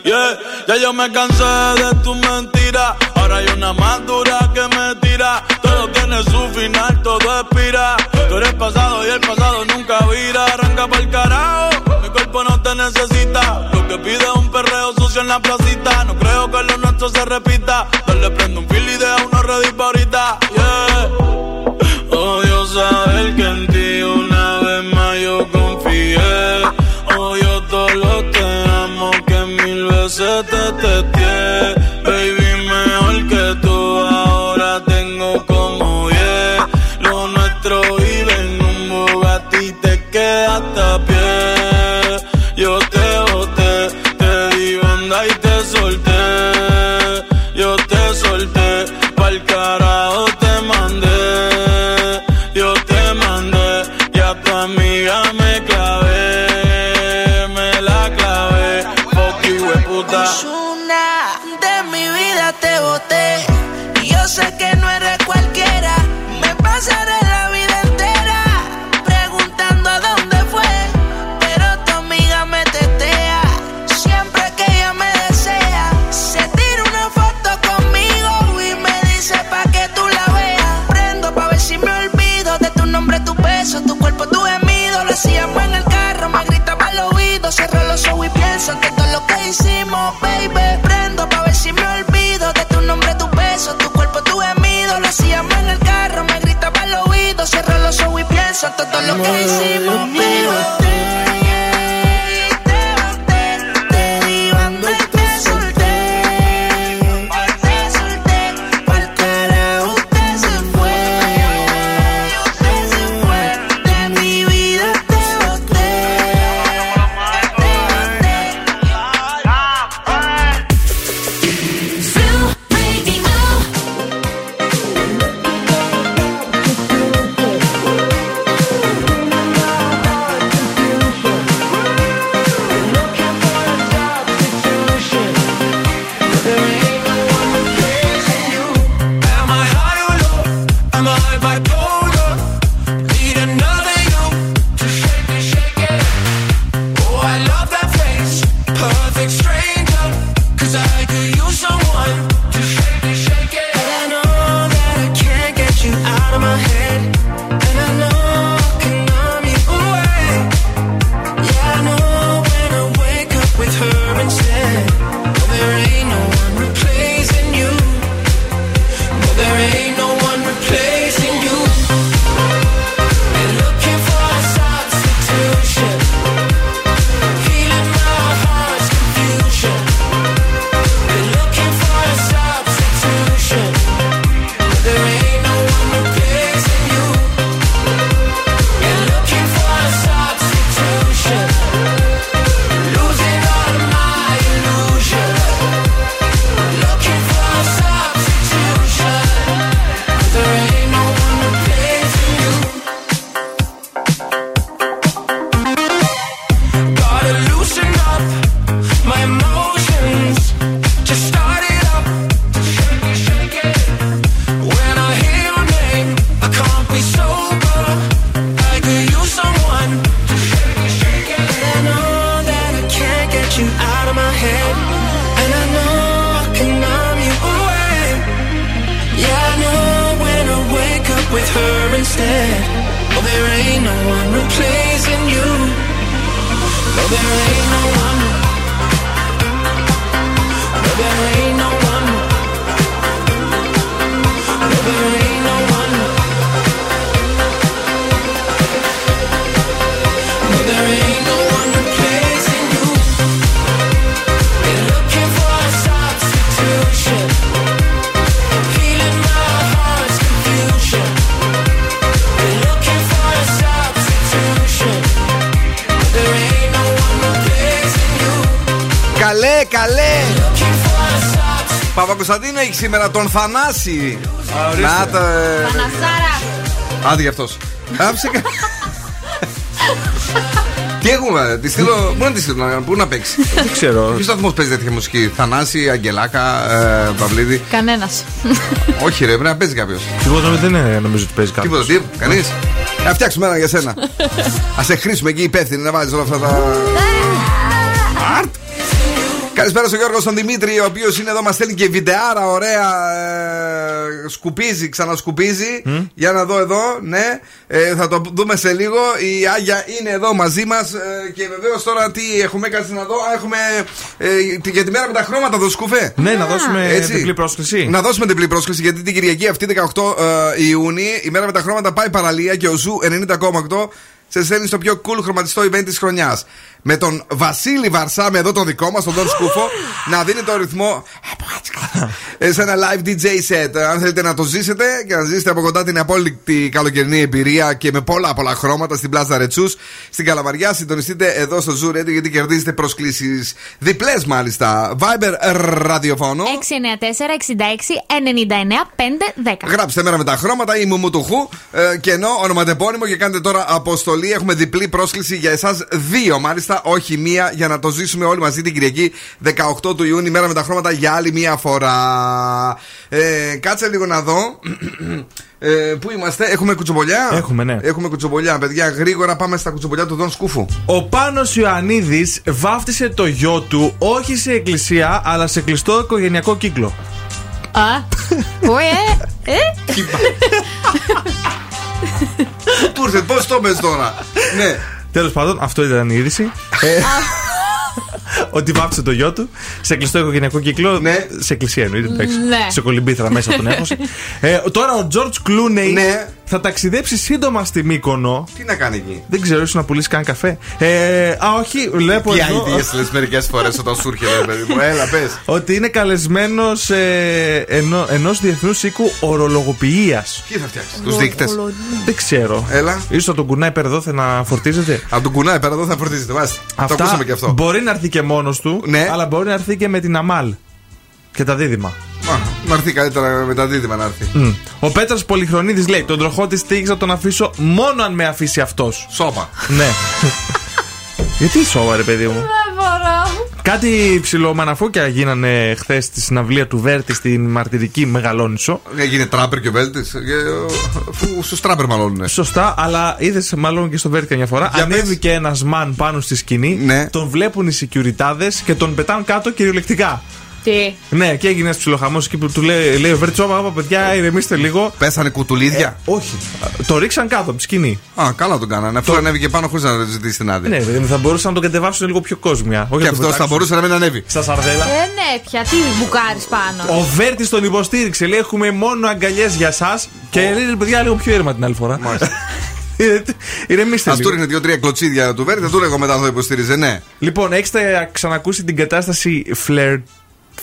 Yeah, ya yo me cansé de tu mentira, Ahora hay una más dura que me tira. Todo tiene su final, todo expira. Tú eres pasado y el pasado nunca vira. Arranca para el carajo. Mi cuerpo no te necesita. Lo que pide es un perreo sucio en la placita. No creo que lo nuestro se repita. Dale prendo un fil y deja uno ready pa' ahorita. move. Παπα-Κωνσταντίνο έχει σήμερα τον Θανάση. Να το. ε, Πανασάρα. Άντε γι' αυτός. Άψε κα- Τι έχουμε, τη στείλω. Πού να τη στείλω, να- πού να παίξει. Δεν ξέρω. Ποιος σταθμός παίζει τέτοια μουσική, Θανάση, Αγγελάκα, ε, Παυλίδη; Κανένας. Όχι, ρε, πρέπει να παίζει κάποιος. Τίποτα δεν είναι, νομίζω ότι παίζει κάποιος. Τίποτα, τι, κανείς; Να φτιάξουμε ένα για σένα. Α σε χρήσουμε εκεί υπεύθυνοι να βάζεις όλα αυτά τα. Αρτ. Καλησπέρα στον Γιώργο στον Δημήτρη, ο οποίος είναι εδώ, μας στέλνει και βιντεάρα ωραία. ε, σκουπίζει, ξανασκουπίζει. Για να δω εδώ, ναι. Ε, θα το δούμε σε λίγο. Η Άγια είναι εδώ μαζί μας. και βεβαίως τώρα τι έχουμε, κάτσε να δω. Α, Έχουμε ε, τη- για τη μέρα με τα χρώματα, το σκουφέ. Ναι, να δώσουμε Έτσι. διπλή πρόσκληση. Να δώσουμε διπλή πρόσκληση γιατί την Κυριακή αυτή 18 ε, Ιούνιου η μέρα με τα χρώματα πάει παραλία και ο Zoo 90,8 σε στέλνει στο πιο cool χρωματιστό event της χρονιάς. Με τον Βασίλη Βαρσάμε εδώ τον δικό μας, τον Δον Σκούφο, να δίνει το ρυθμό ε, σε ένα live DJ set. Ε, Αν θέλετε να το ζήσετε και να ζήσετε από κοντά την απόλυτη καλοκαιρινή εμπειρία και με πολλά πολλά χρώματα στην πλάζα Ρετσούς, στην Καλαμαριά, συντονιστείτε εδώ στο Zoo Radio γιατί κερδίζετε προσκλήσεις διπλές μάλιστα. Viber ραδιοφώνου. 694-66-99-510. Γράψτε μέρα με τα χρώματα ή μουμουτουχού ε, και ενώ ονοματεπώνυμο και κάντε τώρα αποστολή. Έχουμε διπλή πρόσκληση για εσάς δύο μάλιστα, όχι μία, για να το ζήσουμε όλοι μαζί την Κυριακή 18 του Ιούνιου, μέρα με τα χρώματα για άλλη μία φορά. Ε, κάτσε λίγο να δω. Ε, πού είμαστε, έχουμε κουτσομπολιά; Έχουμε, ναι. Έχουμε κουτσομπολιά, παιδιά. Γρήγορα πάμε στα κουτσομπολιά του Δον Σκούφου. Ο Πάνος Ιωαννίδης βάφτισε το γιο του όχι σε εκκλησία αλλά σε κλειστό οικογενειακό κύκλο. Α, πού ε, ε. Του ήρθε, πώς το πες τώρα. ναι. Τέλος πάντων, αυτό ήταν η είδηση. Ε, ότι βάφτισε το γιο του σε κλειστό οικογενειακό κύκλο. Σε εκκλησία εννοείται. εντάξει. Ναι. Σε κολυμπήθρα μέσα τον έχωσε. Ε, τώρα ο George Clooney Ναι. Θα ταξιδέψει σύντομα στη Μύκονο. Τι να κάνει εκεί; Δεν ξέρω, ίσως να πουλήσει καν καφέ. Ε, α, όχι, βλέπω Τι εδώ ideas λες μερικές φορές όταν σου έρχεται, ρε παιδί μου. Έλα, πες. ότι είναι καλεσμένος ε, ενό ενός διεθνούς οίκου ορολογοποιίας. Τι θα φτιάξει, τους δείκτες; Δεν ξέρω. Έλα. σω τον κουνάει πέρα εδώ, θα να φορτίζεται. Από τον κουνάει πέρα εδώ θα φορτίζεται. Μάλιστα. Το ακούσαμε και αυτό. Μπορεί να έρθει και μόνος του, Ναι. αλλά μπορεί να έρθει και με την Αμάλ. Και τα δίδυμα. Μα, Να έρθει καλύτερα με τα δίδυμα να έρθει. Μμ. Ο Πέτρα Πολυχρονίδης λέει: Τον τροχό της τύχη να τον αφήσω μόνο αν με αφήσει αυτός. Σώπα. Ναι. Γιατί σώμα, ρε παιδί μου; Δεν μπορώ. Κάτι ψηλομαναφούκια γίνανε χθες στη συναυλία του Βέρτη στην μαρτυρική Μεγαλόνισο. Έγινε τράπερ και ο Βέλτης. Στους τράπερ μάλλον. Σωστά, αλλά είδες μάλλον και στο Βέρτη μια φορά. Για Ανέβηκε ένας μαν πάνω στη σκηνή. Ναι. Τον βλέπουν οι securityάδε και τον πετάνε κάτω κυριολεκτικά. Τι. Ναι, και έγινε ένας ψιλοχαμός εκεί που του λέει, λέει ο Βέρτη, όπα, όπα, παιδιά, ηρεμήστε λίγο. Πέσανε κουτουλίδια; όχι. Το ρίξαν κάτω από τη σκηνή. Α, καλά τον κάνανε. Αφού ανέβηκε πάνω χωρίς να ζητήσει την άδεια. Ναι, δηλαδή θα μπορούσαν να τον κατεβάσουν λίγο πιο κόσμια. Όχι Και να τον αυτός θα πετάξουν μπορούσε να μην ανέβει. Στα σαρδέλα. Ε, ναι, πια τι μπουκάρεις πάνω. Ο Βέρτης τον υποστήριξε. Λέει: Έχουμε μόνο αγκαλιές για εσά. Και λέει: «Ρε Παιδιά, λίγο πιο ήρεμα την άλλη φορά. Ηρεμήστε Α του λίγο. ρίχνε δύο-τρία κλωτσίδια του Βέλτη, θα του λέγω μετά θα το υποστήριζε. Ναι. Λοιπόν, έχετε ξανακούσει την κατάσταση φλερ...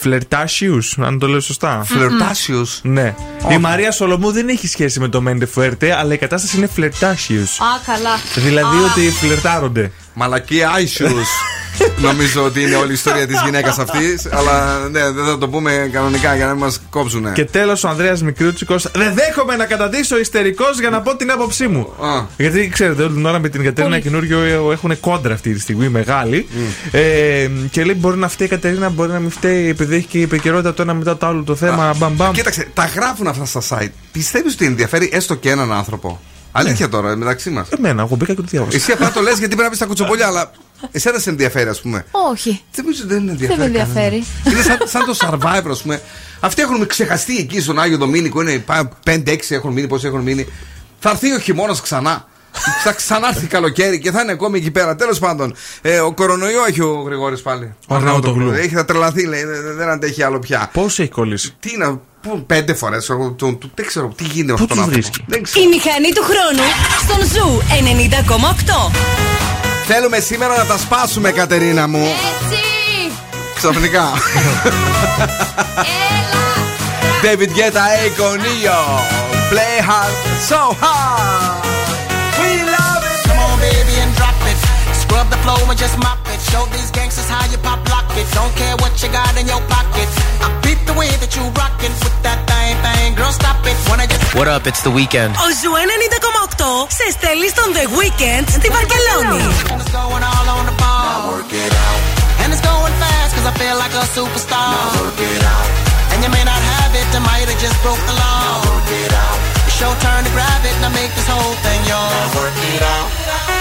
Φλερτάσιους, αν το λέω σωστά. Φλερτάσιους. Ναι. Η Μαρία Σολομού δεν έχει σχέση με το Μέντε Φουέρτε, αλλά η κατάσταση είναι φλερτάσιους. Α, καλά. Δηλαδή Α. ότι φλερτάρονται. Μαλακή άισιους. Νομίζω ότι είναι όλη η ιστορία της γυναίκας αυτής. Αλλά ναι, δεν θα το πούμε κανονικά για να μην μας κόψουν. Και τέλος ο Ανδρέας Μικρούτσικος. Δεν δέχομαι να καταντήσω ιστερικός για να πω την άποψή μου. Α. Γιατί ξέρετε, όλη την ώρα με την Κατερίνα καινούριο ε, έχουν κόντρα αυτή τη στιγμή μεγάλη. Ε, και λέει μπορεί να φταίει η Κατερίνα, μπορεί να μην φταίει επειδή έχει και η επικαιρότητα το ένα μετά το άλλο το θέμα. Μπαμ, μπαμ. Κοίταξε, τα γράφουν αυτά στα site. Πιστεύεις ότι ενδιαφέρει έστω και έναν άνθρωπο; Αλήθεια τώρα, μεταξύ μας. Εμένα, εγώ μπήκα και το διάβασα. Εσύ απλά το λες γιατί πρέπει να πεις τα κουτσομπολιά, αλλά εσένα σε ενδιαφέρει, ας πούμε. Όχι. Δεν νομίζω ότι δεν ενδιαφέρει. Δεν με ενδιαφέρει. κανέναν. Είναι σαν, σαν το survivor, ας πούμε. Αυτοί έχουν ξεχαστεί εκεί στον Άγιο Δομήνικο. Είναι 5-6 έχουν μείνει, πόσοι έχουν μείνει. Θα έρθει ο χειμώνας ξανά. Θα ξανάρθει καλοκαίρι και θα είναι ακόμη εκεί πέρα. Τέλος πάντων, ε, ο κορονοϊό έχει ο Γρηγόρης πάλι. Ο Αρναούτογλου. Έχει θα τρελαθεί, λέει. Δεν, δεν αντέχει άλλο πια. Πώς έχει κολλήσει; Τι να. Πού, πέντε φορές. Δεν ξέρω τι γίνεται με Πού αυτόν τον τους άνθρωπο. βρίσκει; Δεν ξέρω. Η μηχανή του χρόνου στον Zoo 90,8. Θέλουμε σήμερα να τα σπάσουμε, Κατερίνα μου. Έτσι. Ξαφνικά. David Guetta, Akon, Ne-Yo. Play hard, so hard. We love it. Come on, baby, and drop it. Scrub the floor and just mop it. Show these gangsters how you pop lock it. Don't care right in your pocket. I beat the way that you rockin' with that thing, thing. Girl, stop it. Wanna just What up, it's the weekend. Ο Ζου 90,8 σε στέλνει στον The Weekend στη Βαρκελόνη. It's going all on the ball. Now work it out. And it's going fast cause I feel like a superstar. Now work it out. And you may not have it, I might have just broke the law. Now work it out. It's your turn to grab it, now make this whole thing yours. Now work it out.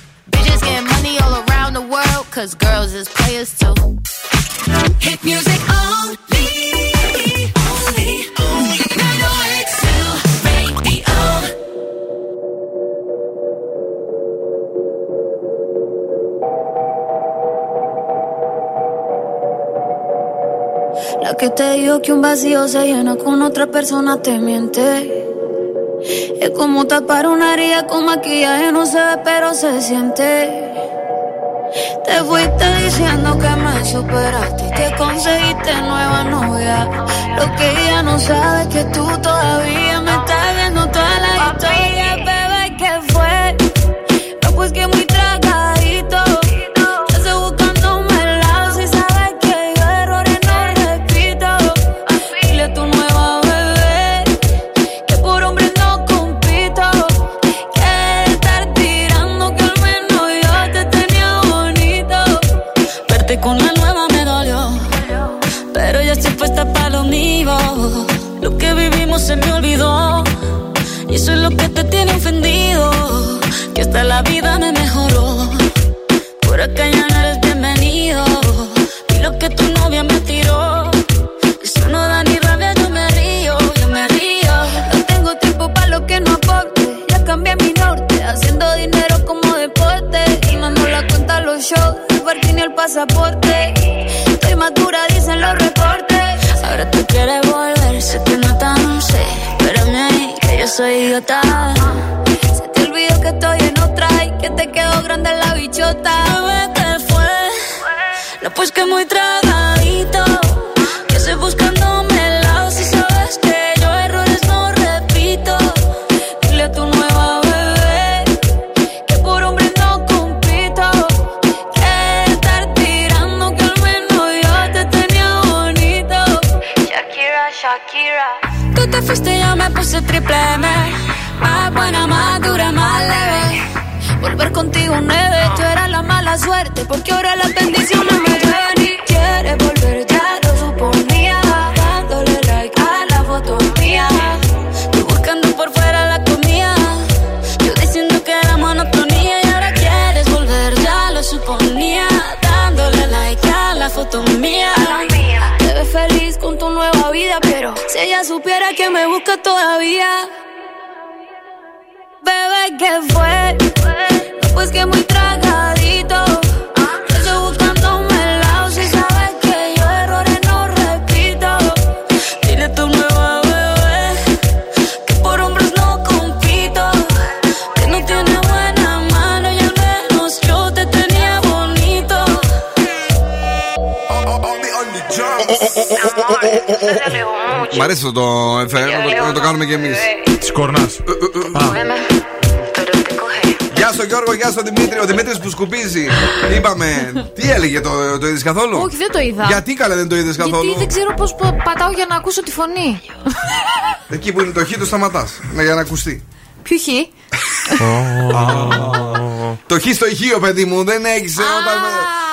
Bitches getting money all around the world, cause girls is players too. Hit music only. Only, only. Never excel, radio. La que te dijo que un vacío se llena con otra persona te miente. Es como tapar una herida con maquillaje, no se ve, pero se siente. Te fuiste diciendo que me superaste y que conseguiste nueva novia. Lo que ella no sabe es que tú todavía me estás viendo toda la historia, bebé, ¿qué fue? No, pues que muy vivimos se me olvidó. Y eso es lo que te tiene ofendido. Que hasta la vida me mejoró. Por acá ya no eres bienvenido. Y lo que tu novia me tiró. Eso no da ni rabia, yo me río, yo me río. No tengo tiempo para lo que no aporte. Ya cambié mi norte, haciendo dinero como deporte. Y no nos la cuenta los shows, el parking el pasaporte. Idiota. Se te olvidó que estoy en otra y que te quedó grande la bichota. ¿qué fue? No, pues que muy tragadito. Que estoy buscándome el lado si sabes que yo errores no repito. Dile a tu nueva bebé que por hombre no compito. Que estar tirando que al menos yo te tenía bonito. Shakira, Shakira. Tú te fuiste y yo me puse triple M. Buena, más dura, más leve. Volver contigo nueve, tú eras la mala suerte. Porque ahora las bendiciones me llueven y quieres volver, ya lo suponía. Dándole like a la foto mía. Tú buscando por fuera la comida. Yo diciendo que era monotonía y ahora quieres volver, ya lo suponía. Dándole like a la foto mía. Te ves feliz con tu nueva vida, pero si ella supiera que me busca todavía. Bebé, ¿qué fue? Pues que muy tragadito. Μ' αρέσει αυτό το εφέ, να το, να το κάνουμε κι εμείς. Της κορνάς. Γεια σου Γιώργο, γεια σου Δημήτρη. Ο Δημήτρης που σκουπίζει. Είπαμε. Τι έλεγε, το, το είδες καθόλου; Όχι, δεν το είδα. Γιατί καλά δεν το είδες καθόλου; Γιατί δεν ξέρω πώς πατάω για να ακούσω τη φωνή. Εκεί που είναι το χ, το σταματάς. Για να ακουστεί. Ποιο χ; Το χ στο ηχείο, παιδί μου, δεν έχει. Όταν...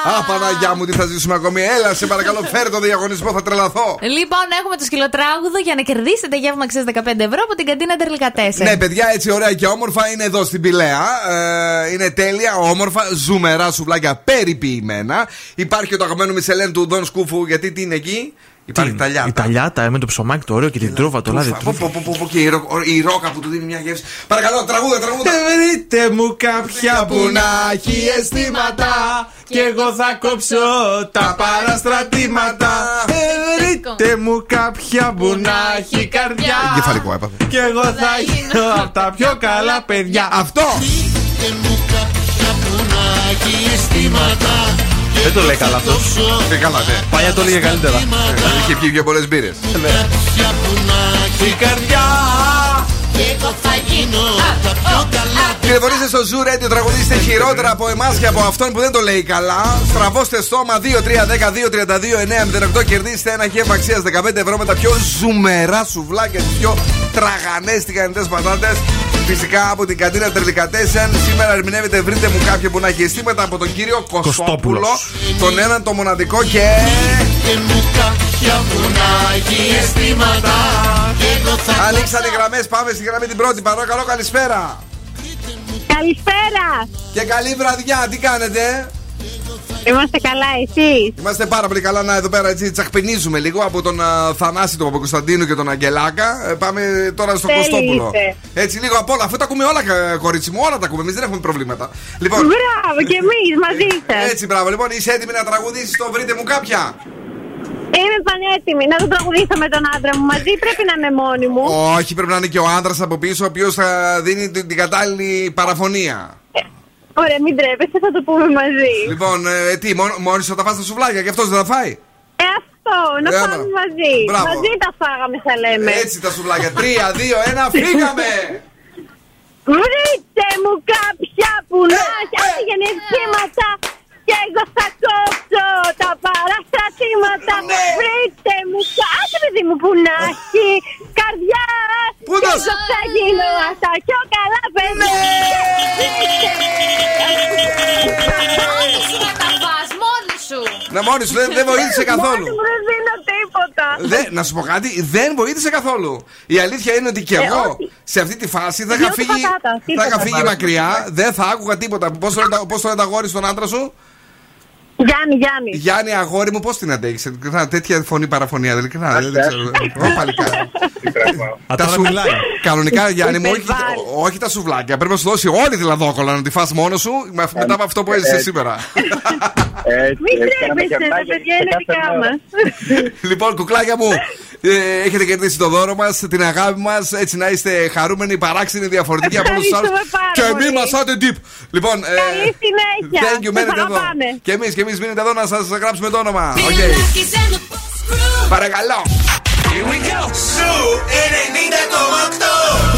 Α, Παναγιά μου, τι θα ζήσουμε ακόμη. Έλα, σε παρακαλώ, φέρε το διαγωνισμό, θα τρελαθώ. Λοιπόν, έχουμε το σκυλοτράγουδο για να κερδίσετε γεύμα αξία 15 ευρώ από την καντίνα Τερλικατέσσερ. Ναι, παιδιά, έτσι ωραία και όμορφα είναι εδώ στην Πηλαία. Ε, είναι τέλεια, όμορφα, ζουμερά σουβλάκια περιποιημένα. Υπάρχει και το αγαπημένο Μισελέν του Δον Σκούφου, γιατί τι είναι εκεί; Υπάρχει Τι, ταλιάτα. Η ταλιάτα με το ψωμάκι το ωραίο και την τρούφα, το λάδι Πω, τρούφα. πω, πω, πω, πω, και η, ρο- η ρόκα που του δίνει μια γεύση. Παρακαλώ, τραγούδα, τραγούδα. Βρείτε μου κάποια που να έχει αισθήματα και εγώ θα κόψω τα παραστρατήματα. Βρείτε μου κάποια που να έχει καρδιά Κεφαλικό έπαθε. και εγώ θα γίνω από τα πιο καλά παιδιά. Αυτό! Δεν το λέει καλά αυτό. Ε, καλά, ναι. Παλιά το λέγε καλύτερα. Ε, Είχε πιει πιο πολλές μπύρες. Η καρδιά Τηλεφωνήστε στο Zoo Radio, τραγουδίστε χειρότερα από εμάς και από αυτόν που δεν το λέει καλά. Στραβώστε στόμα 2-3-10-2-32-908. Κερδίστε ένα γεύμα αξίας 15 ευρώ με τα πιο ζουμερά σουβλάκια, τις πιο τραγανές τηγανιτέ πατάτες. Φυσικά από την καντίνα Τερλικατέσεν. Σήμερα ερμηνεύεται βρείτε μου κάποιο που να έχει αισθήματα από τον κύριο Κωστόπουλο. Κωστόπουλος. Τον έναν το μοναδικό και. Ανοίξαν οι γραμμές, πάμε στη γραμμή την πρώτη. Παρακαλώ, καλησπέρα. Καλησπέρα. Και καλή βραδιά, τι κάνετε; Είμαστε καλά, εσείς; Είμαστε πάρα πολύ καλά να εδώ πέρα έτσι τσακπινίζουμε λίγο από τον α, Θανάση, τον Παπακοσταντίνο και τον Αγγελάκα. Ε, πάμε τώρα στο Τέλειοι Κωστόπουλο. είστε. Έτσι λίγο απ' όλα. Αφού τα ακούμε όλα, κα- κορίτσι μου, όλα τα ακούμε. Εμείς δεν έχουμε προβλήματα. Λοιπόν, Μπράβο, και εμείς μαζί σας. έτσι μπράβο. Λοιπόν, είσαι έτοιμη να τραγουδήσεις το βρείτε μου κάποια. Είμαι πανέτοιμη να το τραγουδήσω με τον άντρα μου μαζί. Πρέπει να είμαι μόνη μου. Όχι, πρέπει να είναι και ο άντρας από πίσω, ο οποίος θα δίνει την, την κατάλληλη παραφωνία. Ωραία, μην τρέπεσαι, θα το πούμε μαζί. Λοιπόν, ε, τι, μόνο, μόνη σου θα φας τα σουβλάκια και αυτός δεν θα φάει; Ε, αυτό, να Ε, πάμε άμα. μαζί. Μπράβο. Μαζί τα φάγαμε, θα λέμε. Έτσι τα σουβλάκια. Τρία, δύο, ένα, φύγαμε! Βρείτε μου κάποια που να έχει άντε γεννηθήματα και εγώ θα κόψω τα παραστατήματα. Βρείτε μου κάθε παιδί μου που να έχει καρδιά Πού και να εγώ θα γίνω αυτά πιο καλά παιδιά. Μόνη σου να τα φας, μόνη σου. Να μόνη σου, δεν, δεν βοήθησε καθόλου. Μόνη μου δεν δίνω τίποτα. Δεν, να σου πω κάτι, δεν βοήθησε καθόλου. Η αλήθεια είναι ότι και Ε, εγώ όχι. σε αυτή τη φάση θα Δύο είχα φύγει, πατάτα, θα τίποτα. είχα φύγει μακριά, δεν θα άκουγα τίποτα. Πώς το, λένε- πώς το λένε τα αγόρι στον άντρα σου, Γιάννη, Γιάννη. Γιάννη, αγόρι μου, πώς την αντέχεις; Τέτοια φωνή παραφωνία, δεν ειλικρινά, δεν ξέρω. Ω, παλικάρι. Α, Τα τώρα σου- μιλάει. Κανονικά, Γιάννη μου, όχι, Υπερβάλλει. όχι τα σουβλάκια. Πρέπει να σου δώσει όλη τη λαδόκολα να τη φας μόνο σου με- μετά από αυτό που έζησε σήμερα. Μην τρέπεστε, τα παιδιά είναι δικά μας. Λοιπόν, κουκλάκια μου, ε, έχετε κερδίσει το δώρο μας, την αγάπη μας. Έτσι να είστε χαρούμενοι, παράξενοι, διαφορετικοί από όλους τους άλλους. Ευχαριστούμε πάρα Και πολύ. μην μας άτε deep. Λοιπόν, ε, Καλή συνέχεια. thank you, Σας μένετε εδώ. αγαπάμε. Και εμείς, και εμεί μείνετε εδώ να σας γράψουμε το όνομα. Okay. Παρακαλώ. Here we go. Σου 90,8.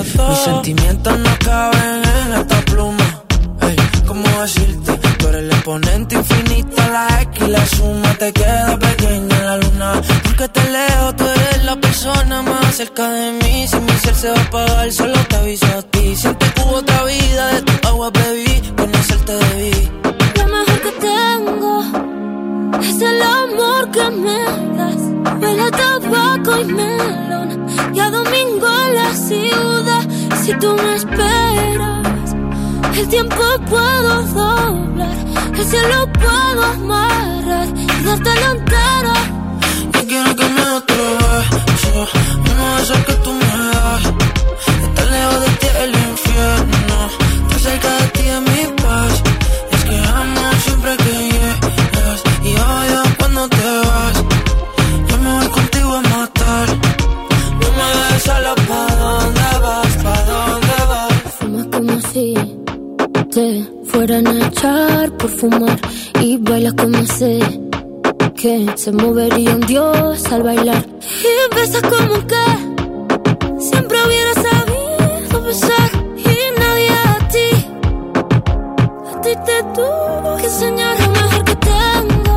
Mis sentimientos no caben en esta pluma. Ey, ¿cómo decirte? Tú eres el exponente infinito, la X y la suma te queda pequeña en la luna. Porque te leo, tú eres la persona más cerca de mí. Si mi ser se va a apagar, solo te aviso a ti. Siente que hubo otra vida, de tu agua bebí, conocerte debí. El amor que me das. Huele a tabaco y melón y a domingo en la ciudad. Si tú me esperas, el tiempo puedo doblar, el cielo puedo amarrar y dártelo entero. Yo quiero que me otro beso, uno de esos que tú me das. Estar lejos de ti el infierno, estar cerca de echar por fumar y bailas como sé que se movería un dios al bailar. Y besas como que siempre hubiera sabido besar y nadie a ti a ti te tuvo que enseñar lo mejor que tengo.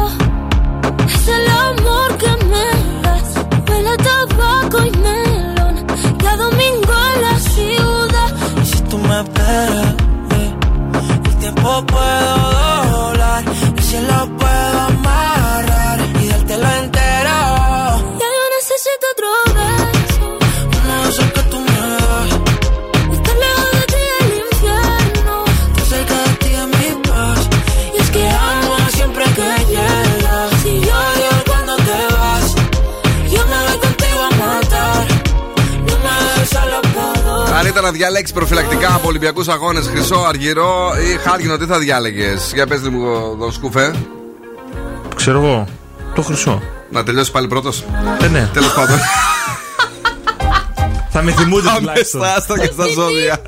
Es el amor que me das huele tabaco y melón y a domingo en la ciudad. Y si tú me tiempo puedo para Αν ήταν να διαλέξεις προφυλακτικά από Ολυμπιακούς Αγώνες, Χρυσό, Αργυρό ή Χάλκινο, τι θα διάλεγες; Για πες μου, εδώ σκουφέ. Ξέρω εγώ. Το χρυσό. Να τελειώσεις πάλι πρώτος; Ε, ναι. Τέλος πάντων. Θα με θυμούνται Πάμε τουλάχιστον. στα άστρα και στα ζώδια.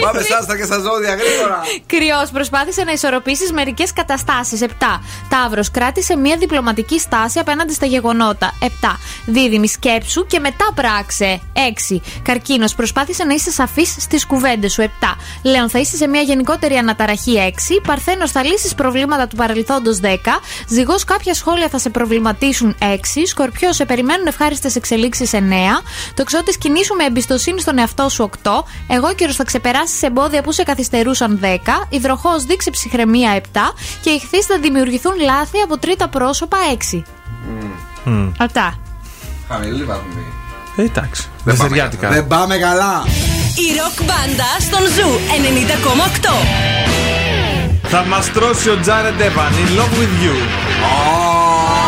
Πάμε στα άστρα και στα ζώδια, γρήγορα. Κρυός, προσπάθησε να ισορροπήσεις μερικές καταστάσεις. 7. Ταύρος, κράτησε μια διπλωματική στάση απέναντι στα γεγονότα. 7. Δίδυμη, σκέψου και μετά πράξε. 6. Καρκίνος, προσπάθησε να είσαι σαφής στις κουβέντες σου. 7. Λέων, θα είσαι σε μια γενικότερη αναταραχή. 6. Παρθένος, θα λύσεις προβλήματα του παρελθόντος. 10. Ζυγός, κάποια σχόλια θα σε προβληματίσουν. 6. Σκορπιό, σε περιμένουν ευχάριστες εξελίξεις. 9. Τοξότης, κινήσου με εμπιστοσύνη στον εαυτό σου. 8. Εγώ καιρο, θα ξεπεράσει εμπόδια που σε καθυστερούσαν 10. Υδροχό, δείξε ψυχραιμία 7. Και ηχθεί θα δημιουργηθούν λάθη από τρίτα πρόσωπα 6. Μμ. Αυτά. Χαμηλοί βαθμοί. Ε, εντάξει. Δεν πάμε Δευτεριάτικα. καλά. Δεν πάμε καλά. Η ροκ μπάντα στον Zoo 90,8. Θα μας τρώσει ο Jared Evan. In love with you. εκπομπή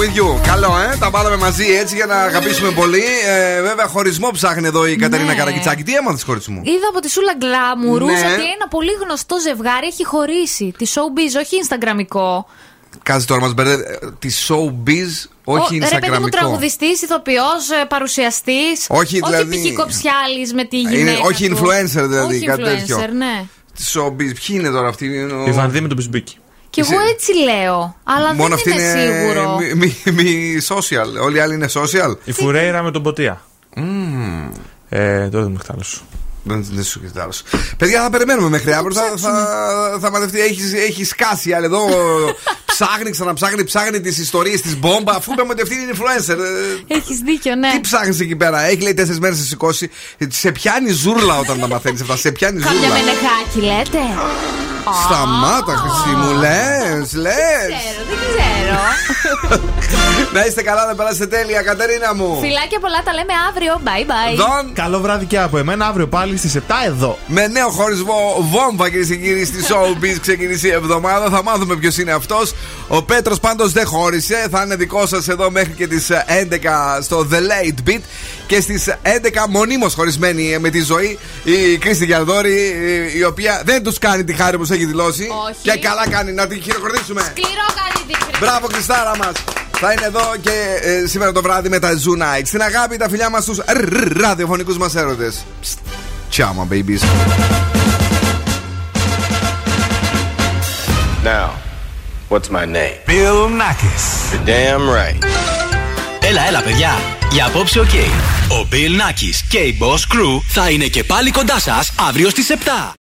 with You. Καλό, ε. Τα βάλαμε μαζί έτσι για να αγαπήσουμε πολύ. Ε, βέβαια, χωρισμό ψάχνει εδώ η Κατερίνα Καρακιτσάκη. Τι έμαθες χωρισμό. Είδα από τη Σούλα Γκλάμουρους Ναι. ότι ένα πολύ γνωστό ζευγάρι έχει χωρίσει. Τη showbiz, όχι instagramικό. Κάτσε τώρα μας μπερδεύει. Τη showbiz, όχι Ο- Ρε παιδί μου, Instagramικό. τραγουδιστής, ηθοποιός, παρουσιαστής. Όχι, δηλαδή- Όχι π.χ. κοψιάλης με τη Είναι- γυναίκα. όχι του. influencer, δηλαδή, Όχι κάτι influencer, τέτοιο. ναι. Τη showbiz. Ποιοι είναι τώρα αυτοί. είναι ο- Η Βανδί με τον Μπισμπίκι. Και εγώ έτσι λέω. Αλλά Μόνο δεν αυτή είναι είναι σίγουρο. μη, μη- μη social. Όλοι οι άλλοι είναι social. Η Φουρέιρα με τον Ποτία. Μμμ. Ε, τώρα δεν με χτάλωσο. Δεν, δεν σου έχει άλλο. Παιδιά, θα περιμένουμε μέχρι αύριο. Θα, θα, θα μαθευτεί. Έχεις, έχεις σκάσει η άλλη εδώ. ψάχνει, ξαναψάχνει, ψάχνει τις ιστορίες της μπόμπα. Αφού είπαμε ότι αυτή είναι influencer. Ε, Έχεις δίκιο, ναι. Τι ψάχνεις εκεί πέρα. Έχει λέει τέσσερις μέρες να σηκώσει. Σε πιάνει ζούρλα όταν τα μαθαίνεις αυτά. Σε πιάνει Κάμια ζούρλα. μενεχάκι, λέτε. Σταμάτα, Χρυσή μου, λες, λες. Ξέρω, δεν ξέρω. Να είστε καλά, να περάσετε τέλεια, Κατερίνα μου. Φιλάκια πολλά, τα λέμε αύριο. Bye bye. Δον. Καλό βράδυ και από εμένα. Αύριο πάλι στις 7 εδώ. Με νέο χωρισμό βόμβα κυρίες και κύριοι στη Showbiz ξεκίνησε η εβδομάδα. Θα μάθουμε ποιος είναι αυτός. Ο Πέτρος πάντως δεν χώρισε. Θα είναι δικό σας εδώ μέχρι και τις 11 στο The Late Beat. Και στις 11 μονίμως χωρισμένη με τη ζωή η Κρίστη Γιαδόρη, η οποία δεν τους κάνει τη χάρη που έχει δηλώσει. Όχι. Και καλά κάνει να την χειροκροτήσουμε. Σκληρό κάνει δίκρυ. Μπράβο, Κριστάρα μας. Θα είναι εδώ και ε, σήμερα το βράδυ με τα Zoo Night. Στην αγάπη, τα φιλιά μας στους ραδιοφωνικούς μας έρωτες. Ciao, my babies. Now, what's my name? Bill Nackis. You're damn right. Έλα, έλα, παιδιά. Για απόψε, οκ. Ο Bill Nakis και η Boss Crew θα είναι και πάλι κοντά σας αύριο στις 7.